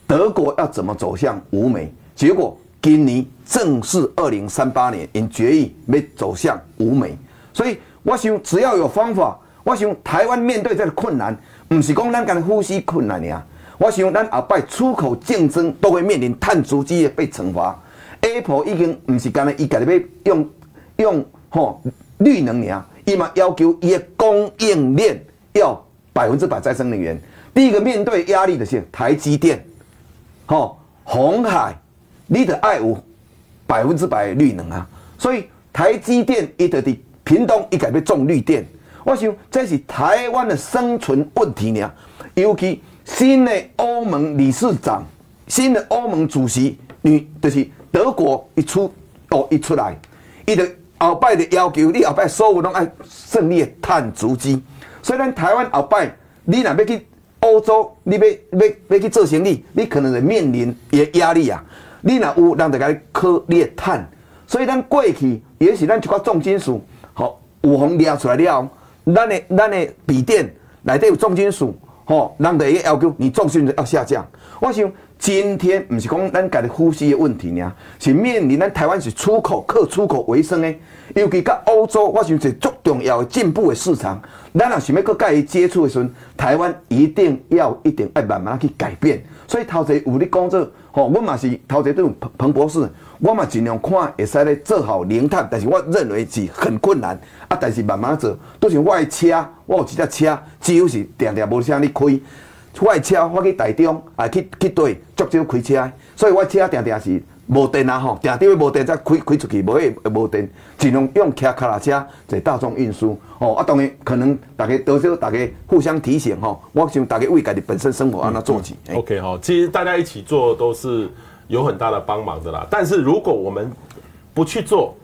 C: 德国要怎么走向无煤？结果今年正是二零三八年，因决议要走向无煤。所以我想，只要有方法，我想台湾面对这个困难，不是讲咱讲呼吸困难呀。我想咱后摆出口竞争都会面临碳足迹被惩罚。Apple 已经不是干那，伊家己要用用吼绿能呀，伊嘛要求伊的供应链要百分之百再生能源。第一个面对压力的是台积电，吼红海，你得爱有百分之百绿能啊。所以台积电伊得伫屏东伊家要种绿电，我想这是台湾的生存问题呢。尤其新的欧盟理事长，新的欧盟主席，你就是。德国一出哦一出来，伊的后摆的要求，你后摆所有拢爱胜利的碳足迹。所以咱台湾后摆，你若要去欧洲，你要要要去做生意，你可能会面临伊的压力啊。你若有人就甲你扣你的碳，所以咱过去也是咱一寡重金属，吼有红掠出来了，咱的 [LAUGHS] 咱的笔电内底有重金属，吼，人就会要求你重金属要下降。我想。今天不是讲咱家己呼吸的问题呢，是面临咱台湾是出口靠出口为生的，尤其甲欧洲，我想是最重要的进步的市场。咱若想要佮佮伊接触的时阵，台湾一定要一定要慢慢去改变。所以头前有你讲这，吼，我嘛是头前对彭彭博士，我嘛尽量看会使咧做好零碳，但是我认为是很困难啊。但是慢慢做，都是我的车，我有一只车，只有是定定无啥哩开。我的车，我去台中，啊去去对，足少开车，所以我车定定是无电啊吼，定定要无电才开开出去，无诶无电，尽量用骑脚踏车坐大众运输。哦，啊当然可能大家多少大家互相提醒吼，我想大家为家己本身生活安怎做起。
B: 嗯嗯、OK 哈，其实大家一起做都是有很大的帮忙的啦。但是如果我们不去做，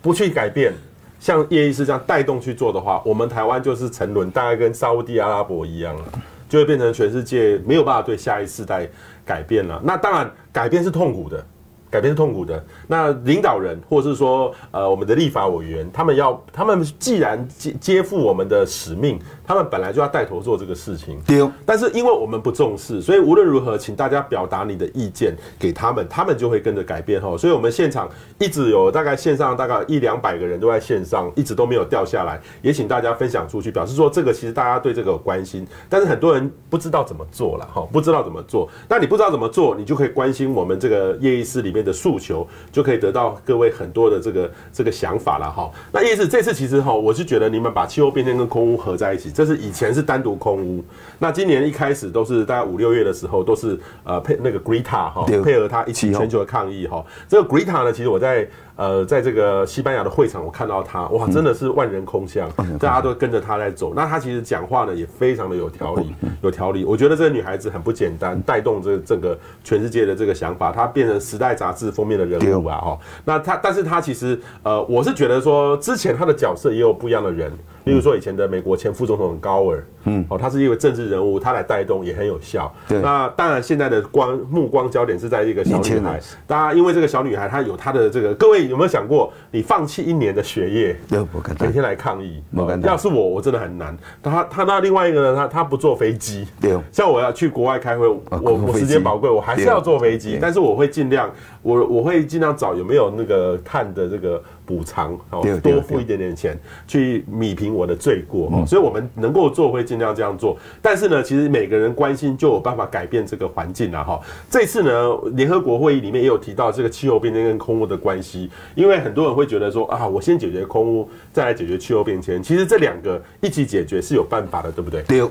B: 不去改变，像叶医师这样带动去做的话，我们台湾就是沉沦，大概跟沙乌地阿拉伯一样了，就会变成全世界没有办法对下一世代改变了。那当然，改变是痛苦的。改变是痛苦的。那领导人，或是说，呃，我们的立法委员，他们要，他们既然接接负我们的使命，他们本来就要带头做这个事情。
C: 对。
B: 但是因为我们不重视，所以无论如何，请大家表达你的意见给他们，他们就会跟着改变哈。所以我们现场一直有大概线上大概一两百个人都在线上，一直都没有掉下来。也请大家分享出去，表示说这个其实大家对这个有关心，但是很多人不知道怎么做了哈，不知道怎么做。那你不知道怎么做，你就可以关心我们这个叶医师里面的诉求，就可以得到各位很多的这个这个想法了哈。那叶医师这次其实哈，我是觉得你们把气候变迁跟空污合在一起，这是以前是单独空屋，那今年一开始都是大概五六月的时候都是呃配那个 Greta 哈配合他一起全球的抗议哈。这个 Greta 呢，其实我在。呃，在这个西班牙的会场，我看到他，哇，真的是万人空巷，大家都跟着他在走。那他其实讲话呢，也非常的有条理，有条理。我觉得这个女孩子很不简单，带动这整个全世界的这个想法，她变成《时代》杂志封面的人物啊，哈。那她，但是她其实，呃，我是觉得说，之前她的角色也有不一样的人。例如说，以前的美国前副总统高尔，嗯，哦，他是一位政治人物，他来带动也很有效。对，那当然，现在的光目光焦点是在一个小女孩。大家因为这个小女孩，她有她的这个，各位有没有想过，你放弃一年的学业，[LAUGHS] 每天来抗议？要是我，我真的很难。他他那另外一个呢，他他不坐飞机。对，像我要去国外开会，我我时间宝贵，我还是要坐飞机，但是我会尽量，我我会尽量找有没有那个碳的这个。补偿哦，多付一点点钱去米平我的罪过哦，所以我们能够做会尽量这样做。但是呢，其实每个人关心就有办法改变这个环境了哈。这次呢，联合国会议里面也有提到这个气候变迁跟空污的关系，因为很多人会觉得说啊，我先解决空污，再来解决气候变迁。其实这两个一起解决是有办法的，对不对？
C: 对。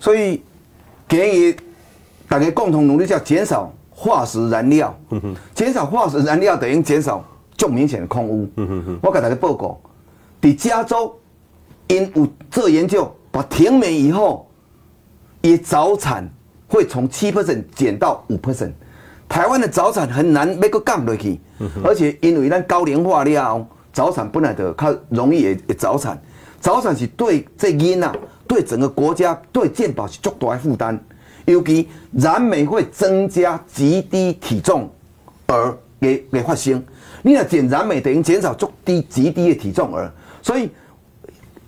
C: 所以给予大家共同努力，叫减少化石燃料。嗯哼，减少化石燃料等于减少。就明显的空污，我给大家报告，在加州，因有做研究，把停煤以后，也早产会从七 percent 减到五 percent。台湾的早产很难要个降落去，而且因为咱高龄化了，早产本来就较容易会早产。早产是对这因啊，对整个国家对健保是足大的负担，尤其燃煤会增加极低体重而给给发生。你要减燃煤，等于减少足低极低的体重儿，所以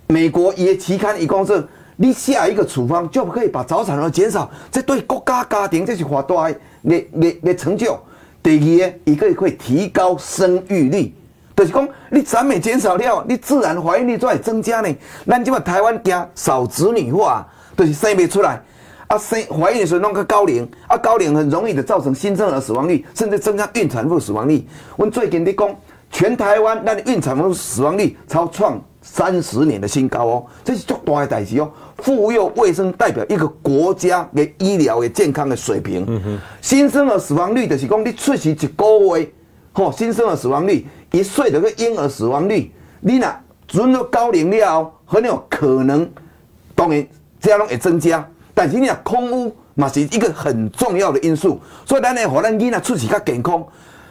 C: 美国也期刊一共是，你下一个处方就可以把早产儿减少，这对国家家庭这是很大的的的成就。第二个，一个会提高生育率，就是讲你燃美减少了，你自然怀孕率就会增加呢。咱即嘛台湾惊少子女化，就是生不出来。啊，生怀孕的时候弄个高龄，啊，高龄很容易的造成新生儿死亡率，甚至增加孕产妇死亡率。我最近的讲，全台湾那孕产妇死亡率超创三十年的新高哦，这是足大的代志哦。妇幼卫生代表一个国家的医疗的健康的水平。嗯，新生儿死亡率就是讲你出生一个月，吼，新生儿死亡率一岁的个婴儿死亡率，你那准了高龄了，很有可能当然这样拢会增加。但是你讲空污嘛是一个很重要的因素，所以咱来让咱囡仔出去较健康。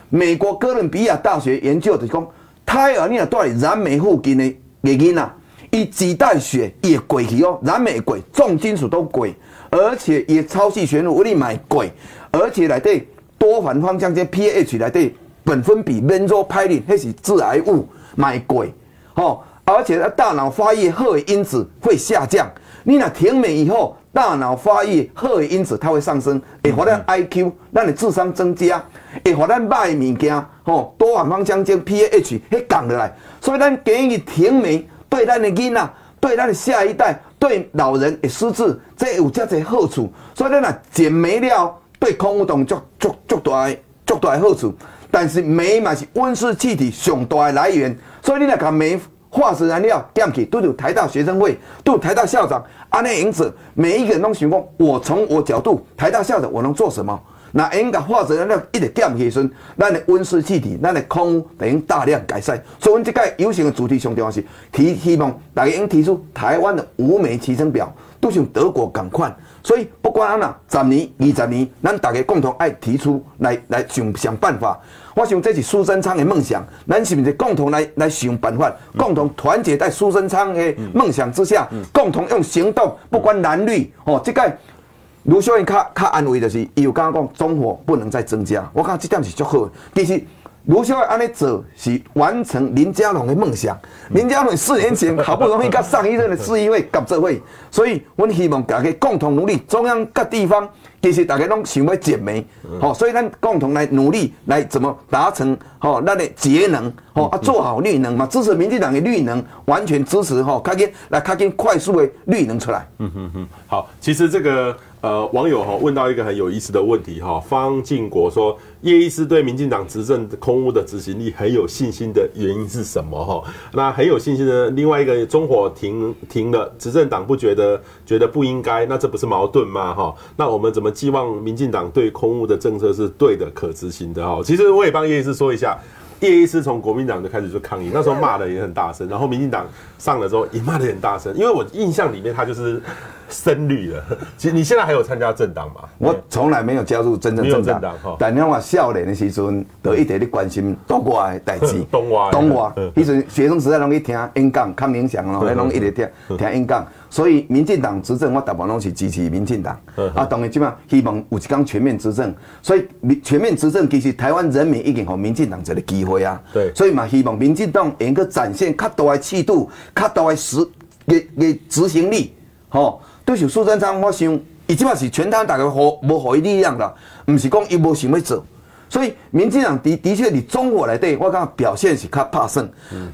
C: 美国哥伦比亚大学研究就讲，胎儿你若住在燃煤附近的囡仔，伊脐带血也贵去哦，燃煤贵，重金属都贵，而且也超细悬浮物买贵，而且内底多环芳香烃 pH 内底苯酚比 benzopyrene 那是致癌物买贵，哦，而且大脑发育荷尔因子会下降，你若停煤以后。大脑发育荷尔因子它会上升，会让咱 IQ 咱的智商增加，会让咱买物件吼多环芳香烃 pH 会降下来，所以咱建议停煤对咱的囡仔、对咱的下一代、对老人的失智，这有这些好处。所以咱若减煤了，对空污当足足足大足大的好处。但是煤嘛是温室气体上大的来源，所以你若把煤。化石燃料电器，都有台大学生会，都有台大校长，安内因此每一个人都询问，我从我角度，台大校长我能做什么？那应该化石燃料一直减去时，咱的温室气体，咱的空污等于大量改善。所以，我们这个有形的主题上重要是提希望大家应提出台湾的无煤提升表，都像德国赶快。所以不管安那，十年、二十年，咱大家共同爱提出来来想想办法。我想这是苏贞昌的梦想，咱是不是共同来来想办法，共同团结在苏贞昌的梦想之下，共同用行动，不管男女哦，这个卢秀燕较较安慰的是，伊有刚刚讲中火不能再增加，我讲这点是足好，其实。卢秀燕安尼做是完成林佳龙的梦想。林佳龙四年前好不容易甲上一任的市议会搞这会，所以阮希望大家共同努力，中央各地方其实大家拢想要减煤，好，所以咱共同来努力来怎么达成好，咱的节能，好啊，做好绿能嘛，支持民进党的绿能，完全支持哈，赶紧来赶紧快速的绿能出来。
B: 嗯嗯嗯，好，其实这个。呃，网友哈问到一个很有意思的问题哈，方进国说，叶医师对民进党执政空屋的执行力很有信心的原因是什么哈？那很有信心的另外一个中火停停了，执政党不觉得觉得不应该，那这不是矛盾吗？哈，那我们怎么寄望民进党对空屋的政策是对的、可执行的？哈，其实我也帮叶医师说一下，叶医师从国民党就开始就抗议，那时候骂的也很大声，然后民进党上了之后也骂的很大声，因为我印象里面他就是。深绿了，[LAUGHS] 其实你现在还有参加政党吗？
C: 我从来没有加入真正政党，但你看我少年的时阵，都一直在关心东外的代志。[LAUGHS] 东外，东外，迄阵学生时代拢去听演讲，看冥想咯，拢一直听听演讲。所以民进党执政，我大部分拢是支持民进党。啊，当然即嘛，希望有一天全面执政。所以全面执政，其实台湾人民已经给民进党一个机会啊。对，所以嘛，希望民进党能够展现较大的气度，较大的实嘅嘅执行力，吼。对是苏贞昌，我想，伊即马是全台大家无无互伊力量啦，毋是讲伊无想要做，所以民进党的的确伫中火内底，我感觉表现是较拍算，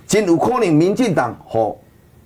C: 真有可能民进党互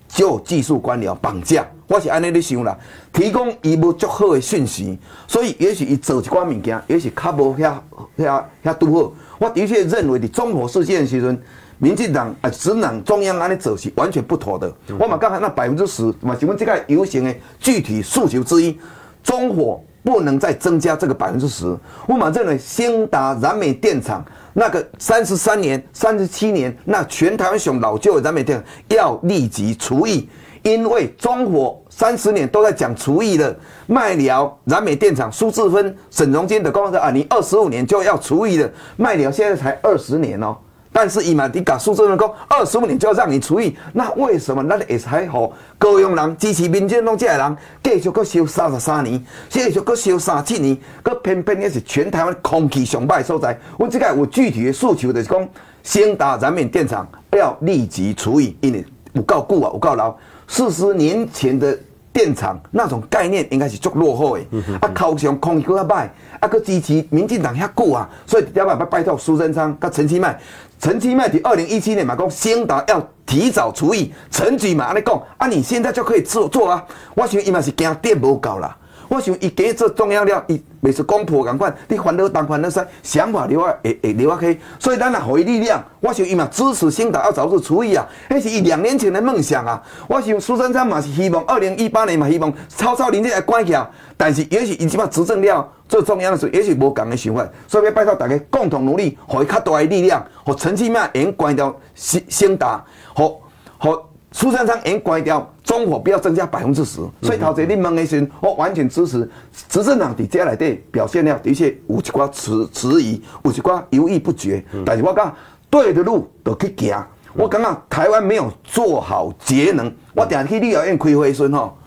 C: 就技术官僚绑架，我是安尼咧想啦，提供伊无足好的讯息，所以也许伊做一寡物件，也许较无遐遐遐拄好，我的确认为伫中火事件时阵。民进党啊，执党中央安尼走是完全不妥的。我嘛刚才那百分之十嘛，请问这个游行的具体诉求之一，中火不能再增加这个百分之十。我嘛认为兴达燃煤电厂那个三十三年、三十七年，那全台湾熊老旧的燃煤电厂要立即除役，因为中火三十年都在讲除役的麦寮燃煤电厂，苏志芬、沈荣金的公司啊，你二十五年就要除役的麦寮现在才二十年哦。但是伊嘛，你甲苏州人讲二十五年就要让你除役，那为什么咱会还好高雄人支持民进党这个人继续搁烧三十三年，继续搁烧三七年，搁偏偏也是全台湾空气上歹所在。我即个有具体的诉求就是讲，先达燃煤电厂要立即除役，因为有够久啊，有够老。四十年前的电厂那种概念应该是足落后的，啊，高雄空气搁较歹，啊，搁支持民进党遐久啊，所以要不要拜托苏贞昌甲陈其迈。陈其迈在二零一七年嘛讲，先达要提早处理，陈局嘛安尼讲，啊，你现在就可以做做啊。我想伊嘛是惊电无够啦。我想伊给做中央了，伊每次公婆赶快，你烦恼东烦恼西，想法留啊会会留啊去。所以咱呐，给伊力量。我想伊嘛支持新达要早日除役啊，迄是伊两年前的梦想啊。我想苏贞昌嘛是希望二零一八年嘛希望草草林这来关起来，但是也许伊即摆执政了。做中央的时候，也许无共的想法，所以要拜托大家共同努力，互伊较大的力量，互陈其迈应关掉兴兴达，互互苏贞昌应关掉中火，不要增加百分之十。所以头先你问的时候，我完全支持执政党伫这内底表现了，的确有一寡迟迟疑，有一寡犹豫不决。但是我讲对的路就去行。我感觉台湾没有做好节能，我定去立法院开会时吼。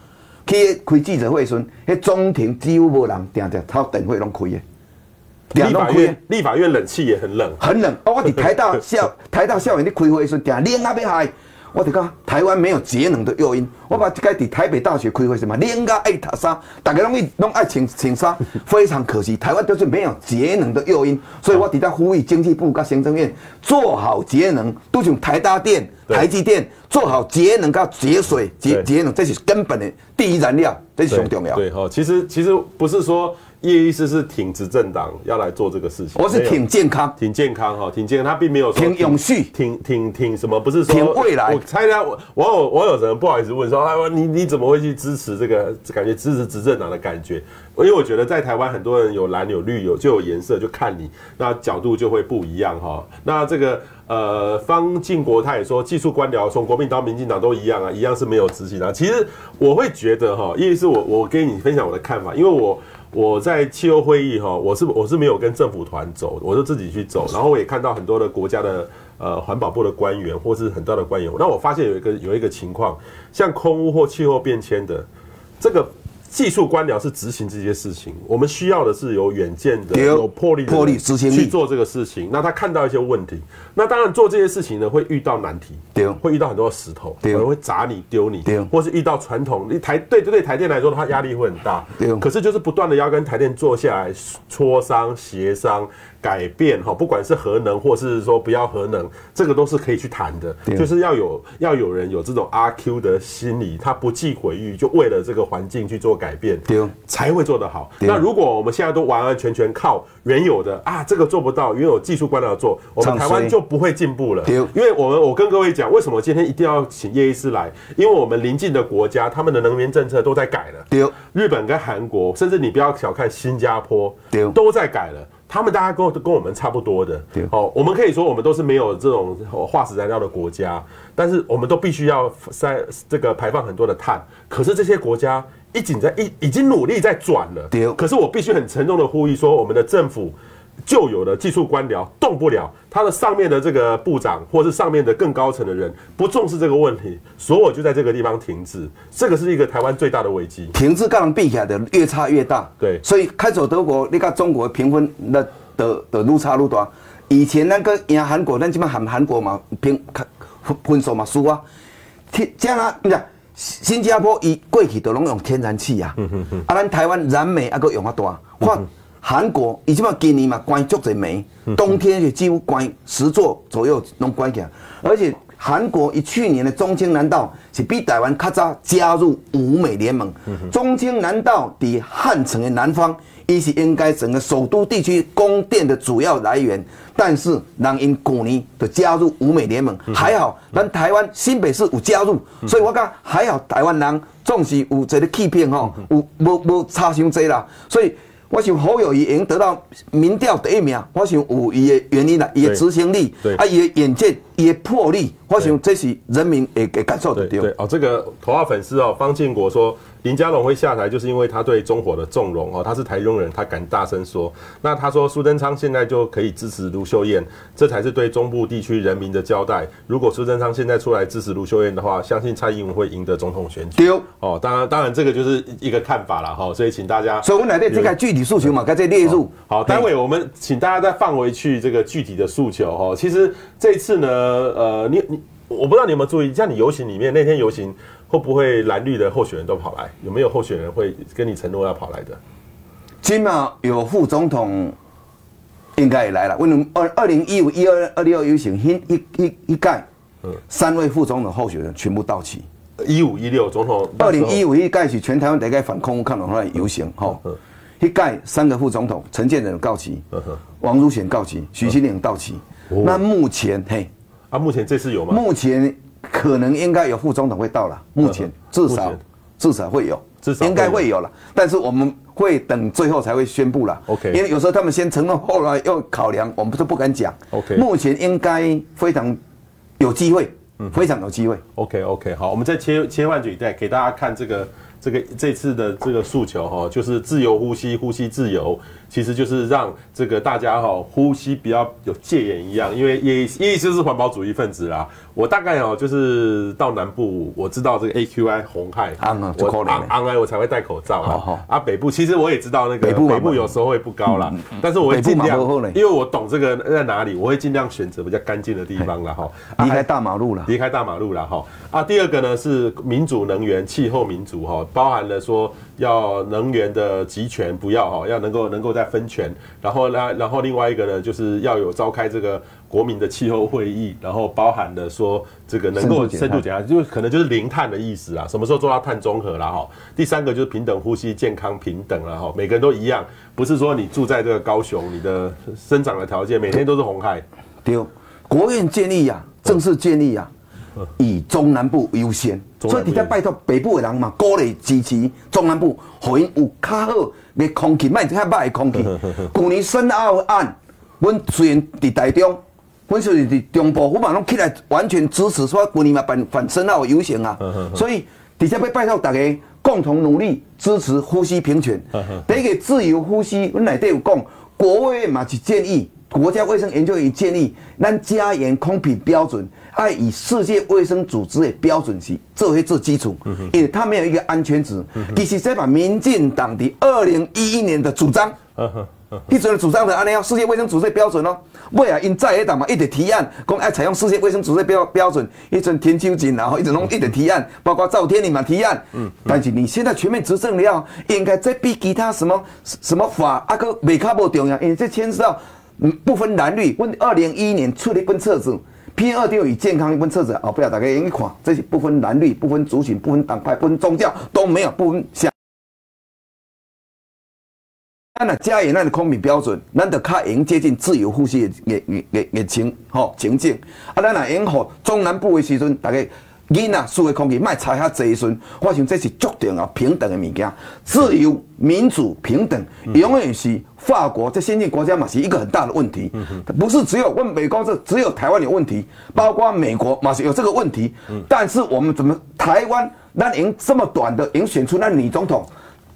C: 去开记者会时，迄中庭几乎无人，定定他等会拢开的。
B: 立法院立法院冷气也很冷，
C: 很冷。哦，我伫台大 [LAUGHS] 校台大校园咧开会时，定冷啊要害。我就讲台湾没有节能的诱因。我把这个伫台北大学开会什么，你应该爱塔衫，大家拢爱拢爱穿穿衫，非常可惜，台湾就是没有节能的诱因。所以我伫遐呼吁经济部跟行政院做好节能，都从台大电、台积电做好节能跟节水节节能，这是根本的第一燃料，这是很重要。
B: 对哈，其实其实不是说。叶医师是挺执政党要来做这个事情，
C: 我是挺健康，
B: 挺健康哈，挺健康，他并没有说
C: 挺永续，
B: 挺挺挺什么，不是说
C: 挺未来。
B: 我猜他网友网友人不好意思问说，哎，你你怎么会去支持这个？感觉支持执政党的感觉？因为我觉得在台湾很多人有蓝有绿有就有颜色，就看你那角度就会不一样哈。那这个呃方进国他也说，技术官僚从国民党、民进党都一样啊，一样是没有执行的。其实我会觉得哈，叶医师我我跟你分享我的看法，因为我。我在气候会议哈，我是我是没有跟政府团走，我是自己去走，然后我也看到很多的国家的呃环保部的官员或是很大的官员，那我发现有一个有一个情况，像空污或气候变迁的这个。技术官僚是执行这些事情，我们需要的是有远见的、有魄力的
C: 魄力执行
B: 去做这个事情。那他看到一些问题，那当然做这些事情呢，会遇到难题，会遇到很多石头，可能会砸你、丢你，或是遇到传统。你台对对对台电来说的话，压力会很大。可是就是不断的要跟台电坐下来磋商、协商。改变哈，不管是核能或是说不要核能，这个都是可以去谈的。就是要有要有人有这种阿 Q 的心理，他不计毁誉，就为了这个环境去做改变，才会做得好。那如果我们现在都完完全全靠原有的啊，这个做不到，原有技术官僚做，我们台湾就不会进步了。因为我们我跟各位讲，为什么今天一定要请叶医师来？因为我们邻近的国家，他们的能源政策都在改了。日本跟韩国，甚至你不要小看新加坡，都在改了。他们大家跟跟我们差不多的，哦，我们可以说我们都是没有这种化石燃料的国家，但是我们都必须要塞这个排放很多的碳。可是这些国家已经在已已经努力在转了，可是我必须很沉重的呼吁说，我们的政府。旧有的技术官僚动不了，他的上面的这个部长，或是上面的更高层的人不重视这个问题，所有就在这个地方停滞，这个是一个台湾最大的危机。
C: 停滞，刚比起来的越差越大。
B: 对，
C: 所以开走德国，你看中国评分那的的路差路大。以前那个赢韩国，咱基本喊韩国嘛评分分数嘛输啊。天，这样啊，你讲新加坡一过去都拢用天然气啊，啊，咱台湾燃煤还搁用啊多，换。韩国已经嘛今年嘛关足侪煤，冬天就几乎关十座左右拢关起来，而且韩国以去年的中青南道是比台湾较早加入五美联盟。中青南道在汉城的南方，伊是应该整个首都地区供电的主要来源，但是人因去年就加入五美联盟，还好咱台湾新北市有加入，所以我讲还好台湾人总是有这个欺骗吼，有无无差伤济啦，所以。我想侯友宜已经得到民调第一名，我想有伊的原因啦，伊的执行力，啊，伊的眼界，伊的魄力，我想这是人民会会感受得到。
B: 对，对哦，这个头号粉丝哦，方建国说。林佳龙会下台，就是因为他对中火的纵容哦，他是台中人，他敢大声说。那他说苏贞昌现在就可以支持卢秀燕，这才是对中部地区人民的交代。如果苏贞昌现在出来支持卢秀燕的话，相信蔡英文会赢得总统选举。对哦，当然当然这个就是一个看法了哈，所以请大家。
C: 所以我们来对这个具体诉求嘛，该再列入。
B: 好，待会我们请大家再放回去这个具体的诉求哈。其实这次呢，呃，你你我不知道你有没有注意，像你游行里面那天游行。会不会蓝绿的候选人都跑来？有没有候选人会跟你承诺要跑来的？
C: 起码有副总统应该也来了。为什么二二零一五一二二六游行一一一一届，嗯，三位副总统候选人全部到齐。
B: 一五一六总统，
C: 二零一五一届是全台湾第一届反空污抗中的游行，哈，一届三个副总统，陈建仁到齐，王如玄到齐，许信良到齐。那目前嘿，
B: 啊，目前这次有吗？
C: 目前。可能应该有副总统会到了，目前至少至少会有，至少应该会有了。但是我们会等最后才会宣布了。OK，因为有时候他们先承诺，后来又考量，我们都不敢讲。OK，目前应该非常有机会，非常有机会。
B: OK OK，好，我们再切切换一代给大家看这个这个这次的这个诉求哈，就是自由呼吸，呼吸自由。其实就是让这个大家哈呼吸比较有戒严一样，因为叶叶医师是环保主义分子啦。我大概哦就是到南部，我知道这个 AQI 红害，我昂昂哎我才会戴口罩啊。啊北部其实我也知道那个北部有时候会不高啦，但是我会尽量，因为我懂这个在哪里，我会尽量选择比较干净的地方了哈。[LAUGHS]
C: 离开大马路了，
B: 离开大马路了哈。啊，第二个呢是民主能源、气候民主哈，包含了说要能源的集权不要哈，要能够能够在分权，然后呢，然后另外一个呢，就是要有召开这个国民的气候会议，然后包含了说这个能够深度减碳，就可能就是零碳的意思啊。什么时候做到碳中和了哈？第三个就是平等呼吸、健康平等了哈，每个人都一样，不是说你住在这个高雄，你的生长的条件每天都是红海。
C: 对，国院建立呀、啊，正式建立呀、啊，以中南部优先，所以底下拜托北部的人嘛，鼓励支持中南部，好因有较好的空气，卖较歹的空气。[LAUGHS] 去年深澳案，阮虽然伫台中。阮是伫中部，我嘛拢起来完全支持，说旧年嘛办反深澳游行啊，[LAUGHS] 所以底下要拜托大家共同努力支持呼吸平权。[LAUGHS] 第一个自由呼吸，阮内底有讲，国卫院嘛是建议，国家卫生研究院建议，咱加严空品标准，爱以世界卫生组织的标准去作为做基础，因为它没有一个安全值。其实这把民进党的二零一一年的主张。批准主张的安尼要世界卫生组织标准哦，未来因在野党嘛一直提案，讲爱采用世界卫生组织标标准，一阵田秋瑾然后一直弄一直提案，包括赵天麟嘛提案，嗯，但是你现在全面执政了，应该再比其他什么什么法啊个未卡无重要，因为这牵涉到不分蓝绿。阮二零一一年出了一本册子，P 二点五与健康一本册子哦，不要大家容易看，这些不分蓝绿、不分族群、不分党派、不分宗教都没有不分想。咱若加严咱的空品标准，咱就较能接近自由呼吸的的的的情吼情境。啊，咱若用好中南部的时阵，大家囡仔输的空气卖差遐济时阵，我想这是足重要平等的物件。自由、民主、平等，永远是法国这先进国家嘛是一个很大的问题。不是只有问美国这只有台湾有问题，包括美国嘛是有这个问题。但是我们怎么台湾那赢这么短的赢选出那女总统？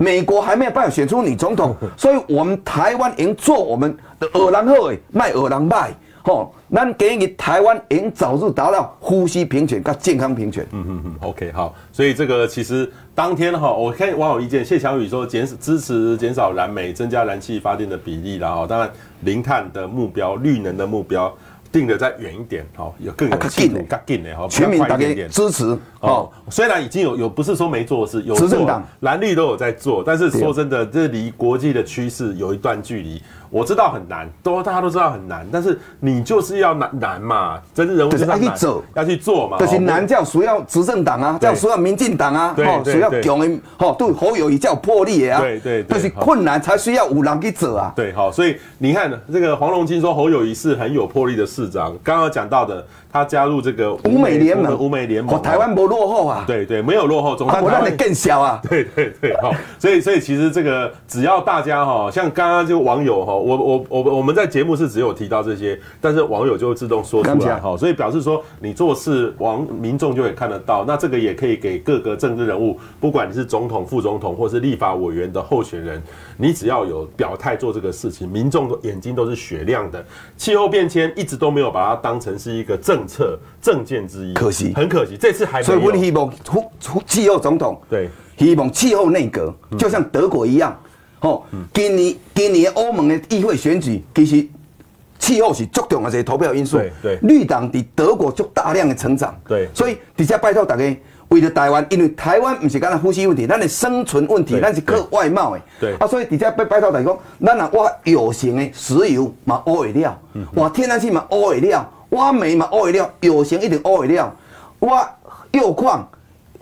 C: 美国还没有办法选出女总统，所以我们台湾赢做我们的二郎好诶，卖二郎卖，吼，咱给予台湾应早日达到呼吸平权跟健康平权。
B: 嗯嗯嗯，OK 好，所以这个其实当天哈，我看网友意见，谢强宇说减支持减少燃煤，增加燃气发电的比例然后，当然零碳的目标，绿能的目标。定的再远一点，好，有更有进度，更近的，好，
C: 全民大家支持，
B: 哦，虽然已经有有不是说没做事，有执政党蓝绿都有在做，但是说真的，这离国际的趋势有一段距离。我知道很难，都大家都知道很难，但是你就是要难难嘛，真正人物就是要去走，要去做嘛。
C: 就是难叫需要执政党啊，叫需要民进党啊，哦，需要强的，哦，对侯友谊叫魄力的啊，
B: 对对，
C: 就是困难才需要五人去走啊。
B: 对，好，所以你看这个黄龙金说侯友谊是很有魄力的市长，刚刚讲到的。他加入这个
C: 五美联盟，
B: 五美联盟，
C: 台湾不落后啊，
B: 对对，没有落后，总是
C: 台湾更小啊，[LAUGHS]
B: 对对对，好，所以所以其实这个只要大家哈，像刚刚就网友哈，我我我我们在节目是只有提到这些，但是网友就会自动说出来哈，所以表示说你做事，网民众就会看得到，那这个也可以给各个政治人物，不管你是总统、副总统或是立法委员的候选人，你只要有表态做这个事情，民众的眼睛都是雪亮的。气候变迁一直都没有把它当成是一个政策政见之一，
C: 可惜，
B: 很可惜，这次还没有。
C: 所以我希望气候总统
B: 对，
C: 希望气候内阁，就像德国一样，吼、嗯，今年今年欧盟的议会选举，其实气候是最重要的投票因素。
B: 对，对
C: 绿党伫德国就大量的成长。
B: 对，
C: 所以底下拜托大家，为了台湾，因为台湾不是刚才呼吸问题，咱的生存问题，咱是靠外贸的。
B: 对，
C: 啊，所以底下拜拜托大家讲，咱若挖有形的石油嘛，挖会了，挖天然气嘛，挖会了。挖煤嘛，挖会了，有形一定挖会了。挖铀矿，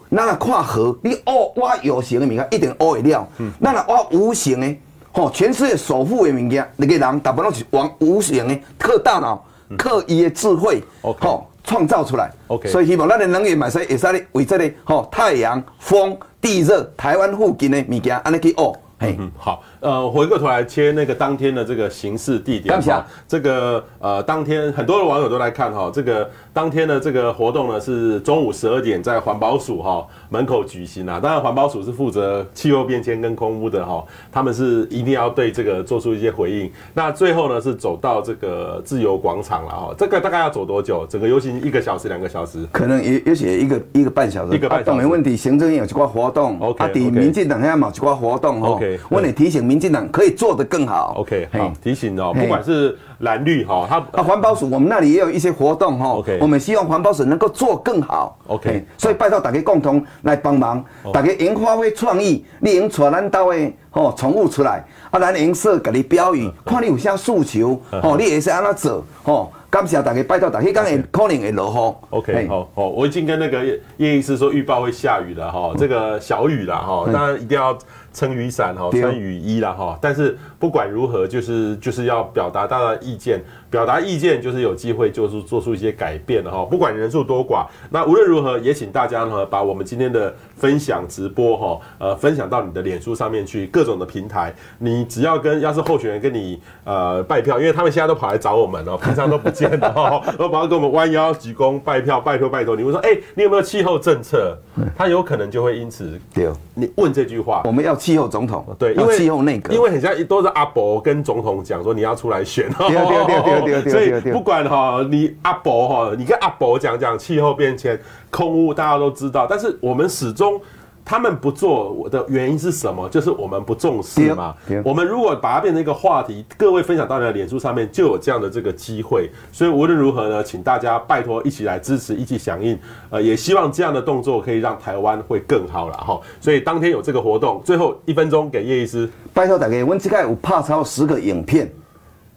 C: 那若看河，你挖挖有形的物件一定挖会了。那若挖无形的，吼，全世界首富的物件，那个人大部分都是往无形的，靠大脑，靠伊的智慧，吼，创造出来。
B: OK，
C: 所以希望咱的能源嘛，使会使咧为这个吼太阳、风、地热，台湾附近的物件，安尼去挖。嘿，
B: 嗯，好。呃，回过头来切那个当天的这个形式地点哈，这个呃当天很多的网友都来看哈，这个当天的这个活动呢是中午十二点在环保署哈门口举行啊，当然环保署是负责气候变迁跟空污的哈，他们是一定要对这个做出一些回应。那最后呢是走到这个自由广场了哈，这个大概要走多久？整个游行一个小时两个小时？
C: 可能也也许一个一个半小时。
B: 一个半小时。
C: 没问题，行政院有几个活动，OK，民进党还要某几挂活动哈。
B: OK，
C: 我也提醒民进党可以做得更好。
B: OK，好，提醒哦，不管是蓝绿哈，它
C: 啊，环保署我们那里也有一些活动哈
B: OK
C: 我们希望环保署能够做更好。
B: OK
C: 所以拜托大家共同来帮忙，大家研发挥创意，你用带咱兜的吼宠物出来，啊，咱用设家己标语，看你有啥诉求，吼，你也是安怎做，吼，感谢大家，拜托大家，迄天会可能会落雨。
B: OK，
C: 嘿。
B: 好，好，我已经跟那个叶叶医师说预报会下雨了哈，这个小雨了哈，当然一定要撑雨伞哈，
C: 对
B: 穿雨衣了哈。但是不管如何，就是就是要表达大家的意见，表达意见就是有机会就是做出一些改变的哈。不管人数多寡，那无论如何也请大家呢把我们今天的分享直播哈，呃，分享到你的脸书上面去，各种的平台，你只要跟要是候选人跟你呃拜票，因为他们现在都跑来找我们哦，[LAUGHS] 平常都不见的哦，都跑来跟我们弯腰鞠躬拜票，拜托拜托，你会说，哎、你有没有气候政策？他有可能就会因此
C: 对，
B: 你问这句话。
C: 我，们要气候总统，
B: 对，因
C: 要
B: 为
C: 气候内阁，
B: 因为很像都是阿伯跟总统讲说你要出
C: 来选，对对对对
B: 所以不管哈，你阿伯哈，你跟阿伯讲讲气候变迁、空污，大家都知道，但是我们始终。他们不做我的原因是什么？就是我们不重视嘛。我们如果把它变成一个话题，各位分享到你的脸书上面，就有这样的这个机会。所以无论如何呢，请大家拜托一起来支持，一起响应。呃，也希望这样的动作可以让台湾会更好了哈。所以当天有这个活动，最后一分钟给叶医师。
C: 拜托大家，阮即个有拍超十个影片，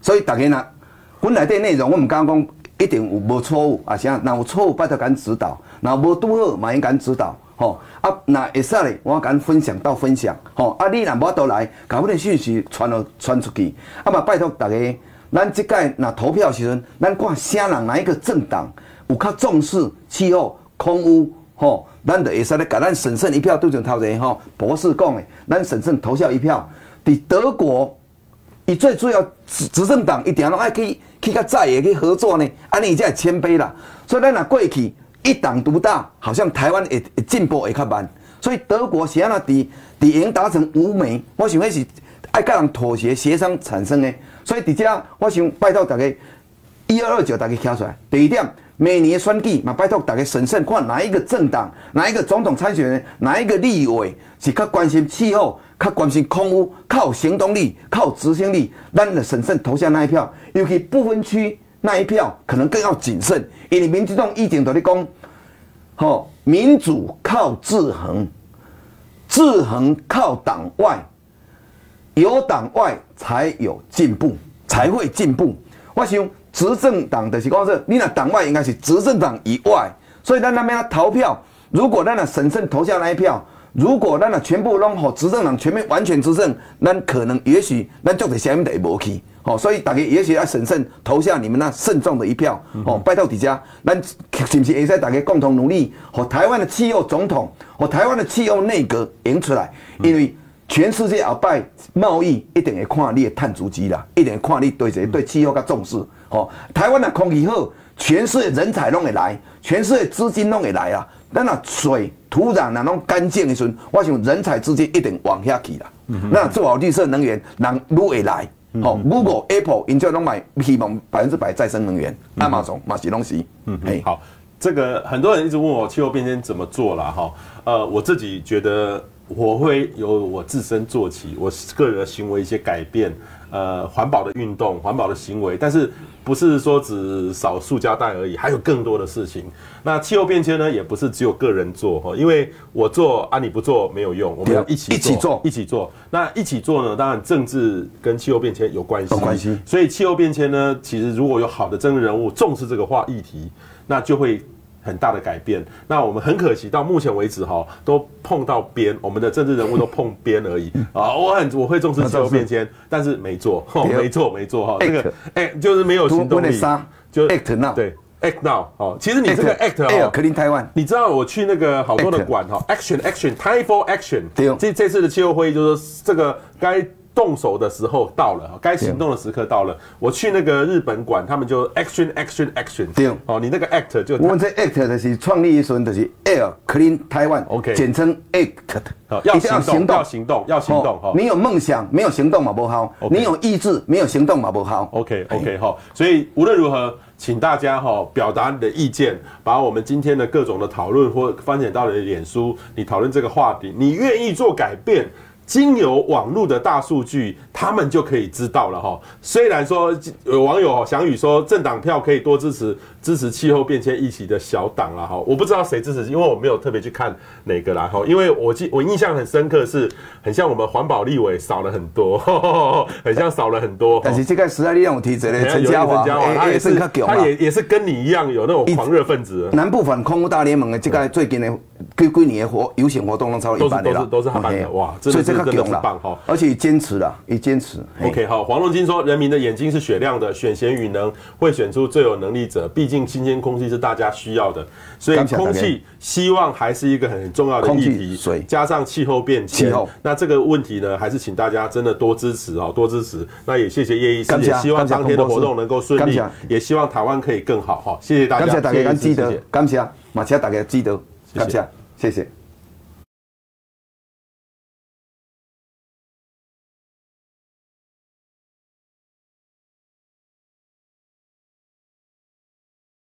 C: 所以大家呢，本来的内容我唔敢讲一定有无错误，啊啥，若有错误拜托敢指导，若无拄好嘛应敢指导，吼。啊，那会使咧，我敢分享到分享，吼。啊，你若无倒来，把阮的信息传了传出去，啊嘛拜托大家，咱即届若投票时阵，咱看啥人哪一个政党有较重视气候、空污，吼，咱就会使咧，甲咱审慎一票，对准头前吼。博士讲的，咱审慎投下一票。伫德国，伊最主要执执政党一定拢爱去去甲在野去合作呢，安尼才会谦卑啦。所以咱若过去一党独大，好像台湾会进步会较慢。所以德国是安怎伫伫已经达成无美，我想迄是爱甲人妥协协商产生的。所以伫遮，我想拜托大家一二二九大家挑出来。第一点，每年选举嘛，拜托大家审慎看哪一个政党、哪一个总统参选人、哪一个立委是较关心气候、较关心空屋，靠行动力、靠执行力，咱的审慎投下那一票。尤其不分区那一票，可能更要谨慎，因为民进党以前都咧讲，吼，民主靠制衡，制衡靠党外，有党外才有进步，才会进步。我想执政党的是讲说，你那党外应该是执政党以外，所以咱那边要投票，如果咱那审慎投下那一票，如果咱啊全部拢好执政党全面完全执政，咱可能也许咱做的下面的也无去，好，所以大家也许要审慎投下你们那慎重的一票，哦，拜托底下，咱是不是会使大家共同努力，和台湾的气候总统和台湾的气候内阁赢出来，因为。全世界后摆贸易一定会看你的碳足迹啦，一定会看你对谁对气候较重视。吼，台湾的空气好，全世界人才拢会来，全世界资金拢会来啊。咱若水土壤若拢干净的时阵，我想人才资金一定往下去啦。那做好绿色能源，人愈会来。吼，Google、Apple、因就拢买希望百分之百再生能源。Amazon 嘛是拢是。
B: 嗯，好，这个很多人一直问我气候变迁怎么做啦。哈。呃，我自己觉得。我会由我自身做起，我个人的行为一些改变，呃，环保的运动，环保的行为，但是不是说只少塑胶袋而已，还有更多的事情。那气候变迁呢，也不是只有个人做哈，因为我做啊，你不做没有用，我们要一起做，一起做，一起做。那一起做呢，当然政治跟气候变迁有关系，
C: 有关系。
B: 所以气候变迁呢，其实如果有好的政治人物重视这个话议题，那就会。很大的改变，那我们很可惜，到目前为止哈，都碰到边，我们的政治人物都碰边而已啊。我很我会重视气候变迁，但是没做，[LAUGHS] 没做，没做哈。这个哎，就是没有行动力，
C: 就 act now，
B: 对，act now 哦。其实你这个 act 哦
C: ，clean Taiwan，
B: 你知道我去那个好多的馆哈，action action，time for action。这这次的气候会议就是说这个该。动手的时候到了，该行动的时刻到了。我去那个日本馆，他们就 action action action。对，哦，你那个 act 就
C: 我们这 act 的是创立的时候就是 air clean Taiwan，OK，简称 act。
B: 好，要行动，要行动，要行动。哈，
C: 你有梦想没有行动嘛不好，你有意志没有行动嘛不好。
B: OK OK 哈，所以无论如何，请大家哈表达你的意见，把我们今天的各种的讨论或分享到你的脸书，你讨论这个话题，你愿意做改变。经由网络的大数据，他们就可以知道了哈。虽然说有网友翔宇说政党票可以多支持支持气候变迁议题的小党了哈，我不知道谁支持，因为我没有特别去看哪个啦哈。因为我记我印象很深刻，是很像我们环保立委少了很多，[LAUGHS] 很像少了很多。
C: 但是这个时代力量有提这个陈嘉华，
B: 他也是他也也是跟你一样有那种狂热分子。
C: 南部反空污大联盟的这个最近的几几年的活游行活动都超过一半的
B: 都是都是他办的哇，所
C: 以这个强了，而且坚持了，也坚持。
B: OK 好，黄龙金说，人民的眼睛是雪亮的，选贤与能会选出最有能力者，毕竟新鲜空气是大家需要的，所以空气希望还是一个很重要的议题。
C: 水
B: 加上气候变迁，那这个问题呢，还是请大家真的多支持哦，多支持。那也谢谢叶医师，也希望当天的活动能够顺利，也希望台湾可以更好哈。谢谢大家，
C: 感谢大家，记得感谢马其大家记得感谢，谢谢。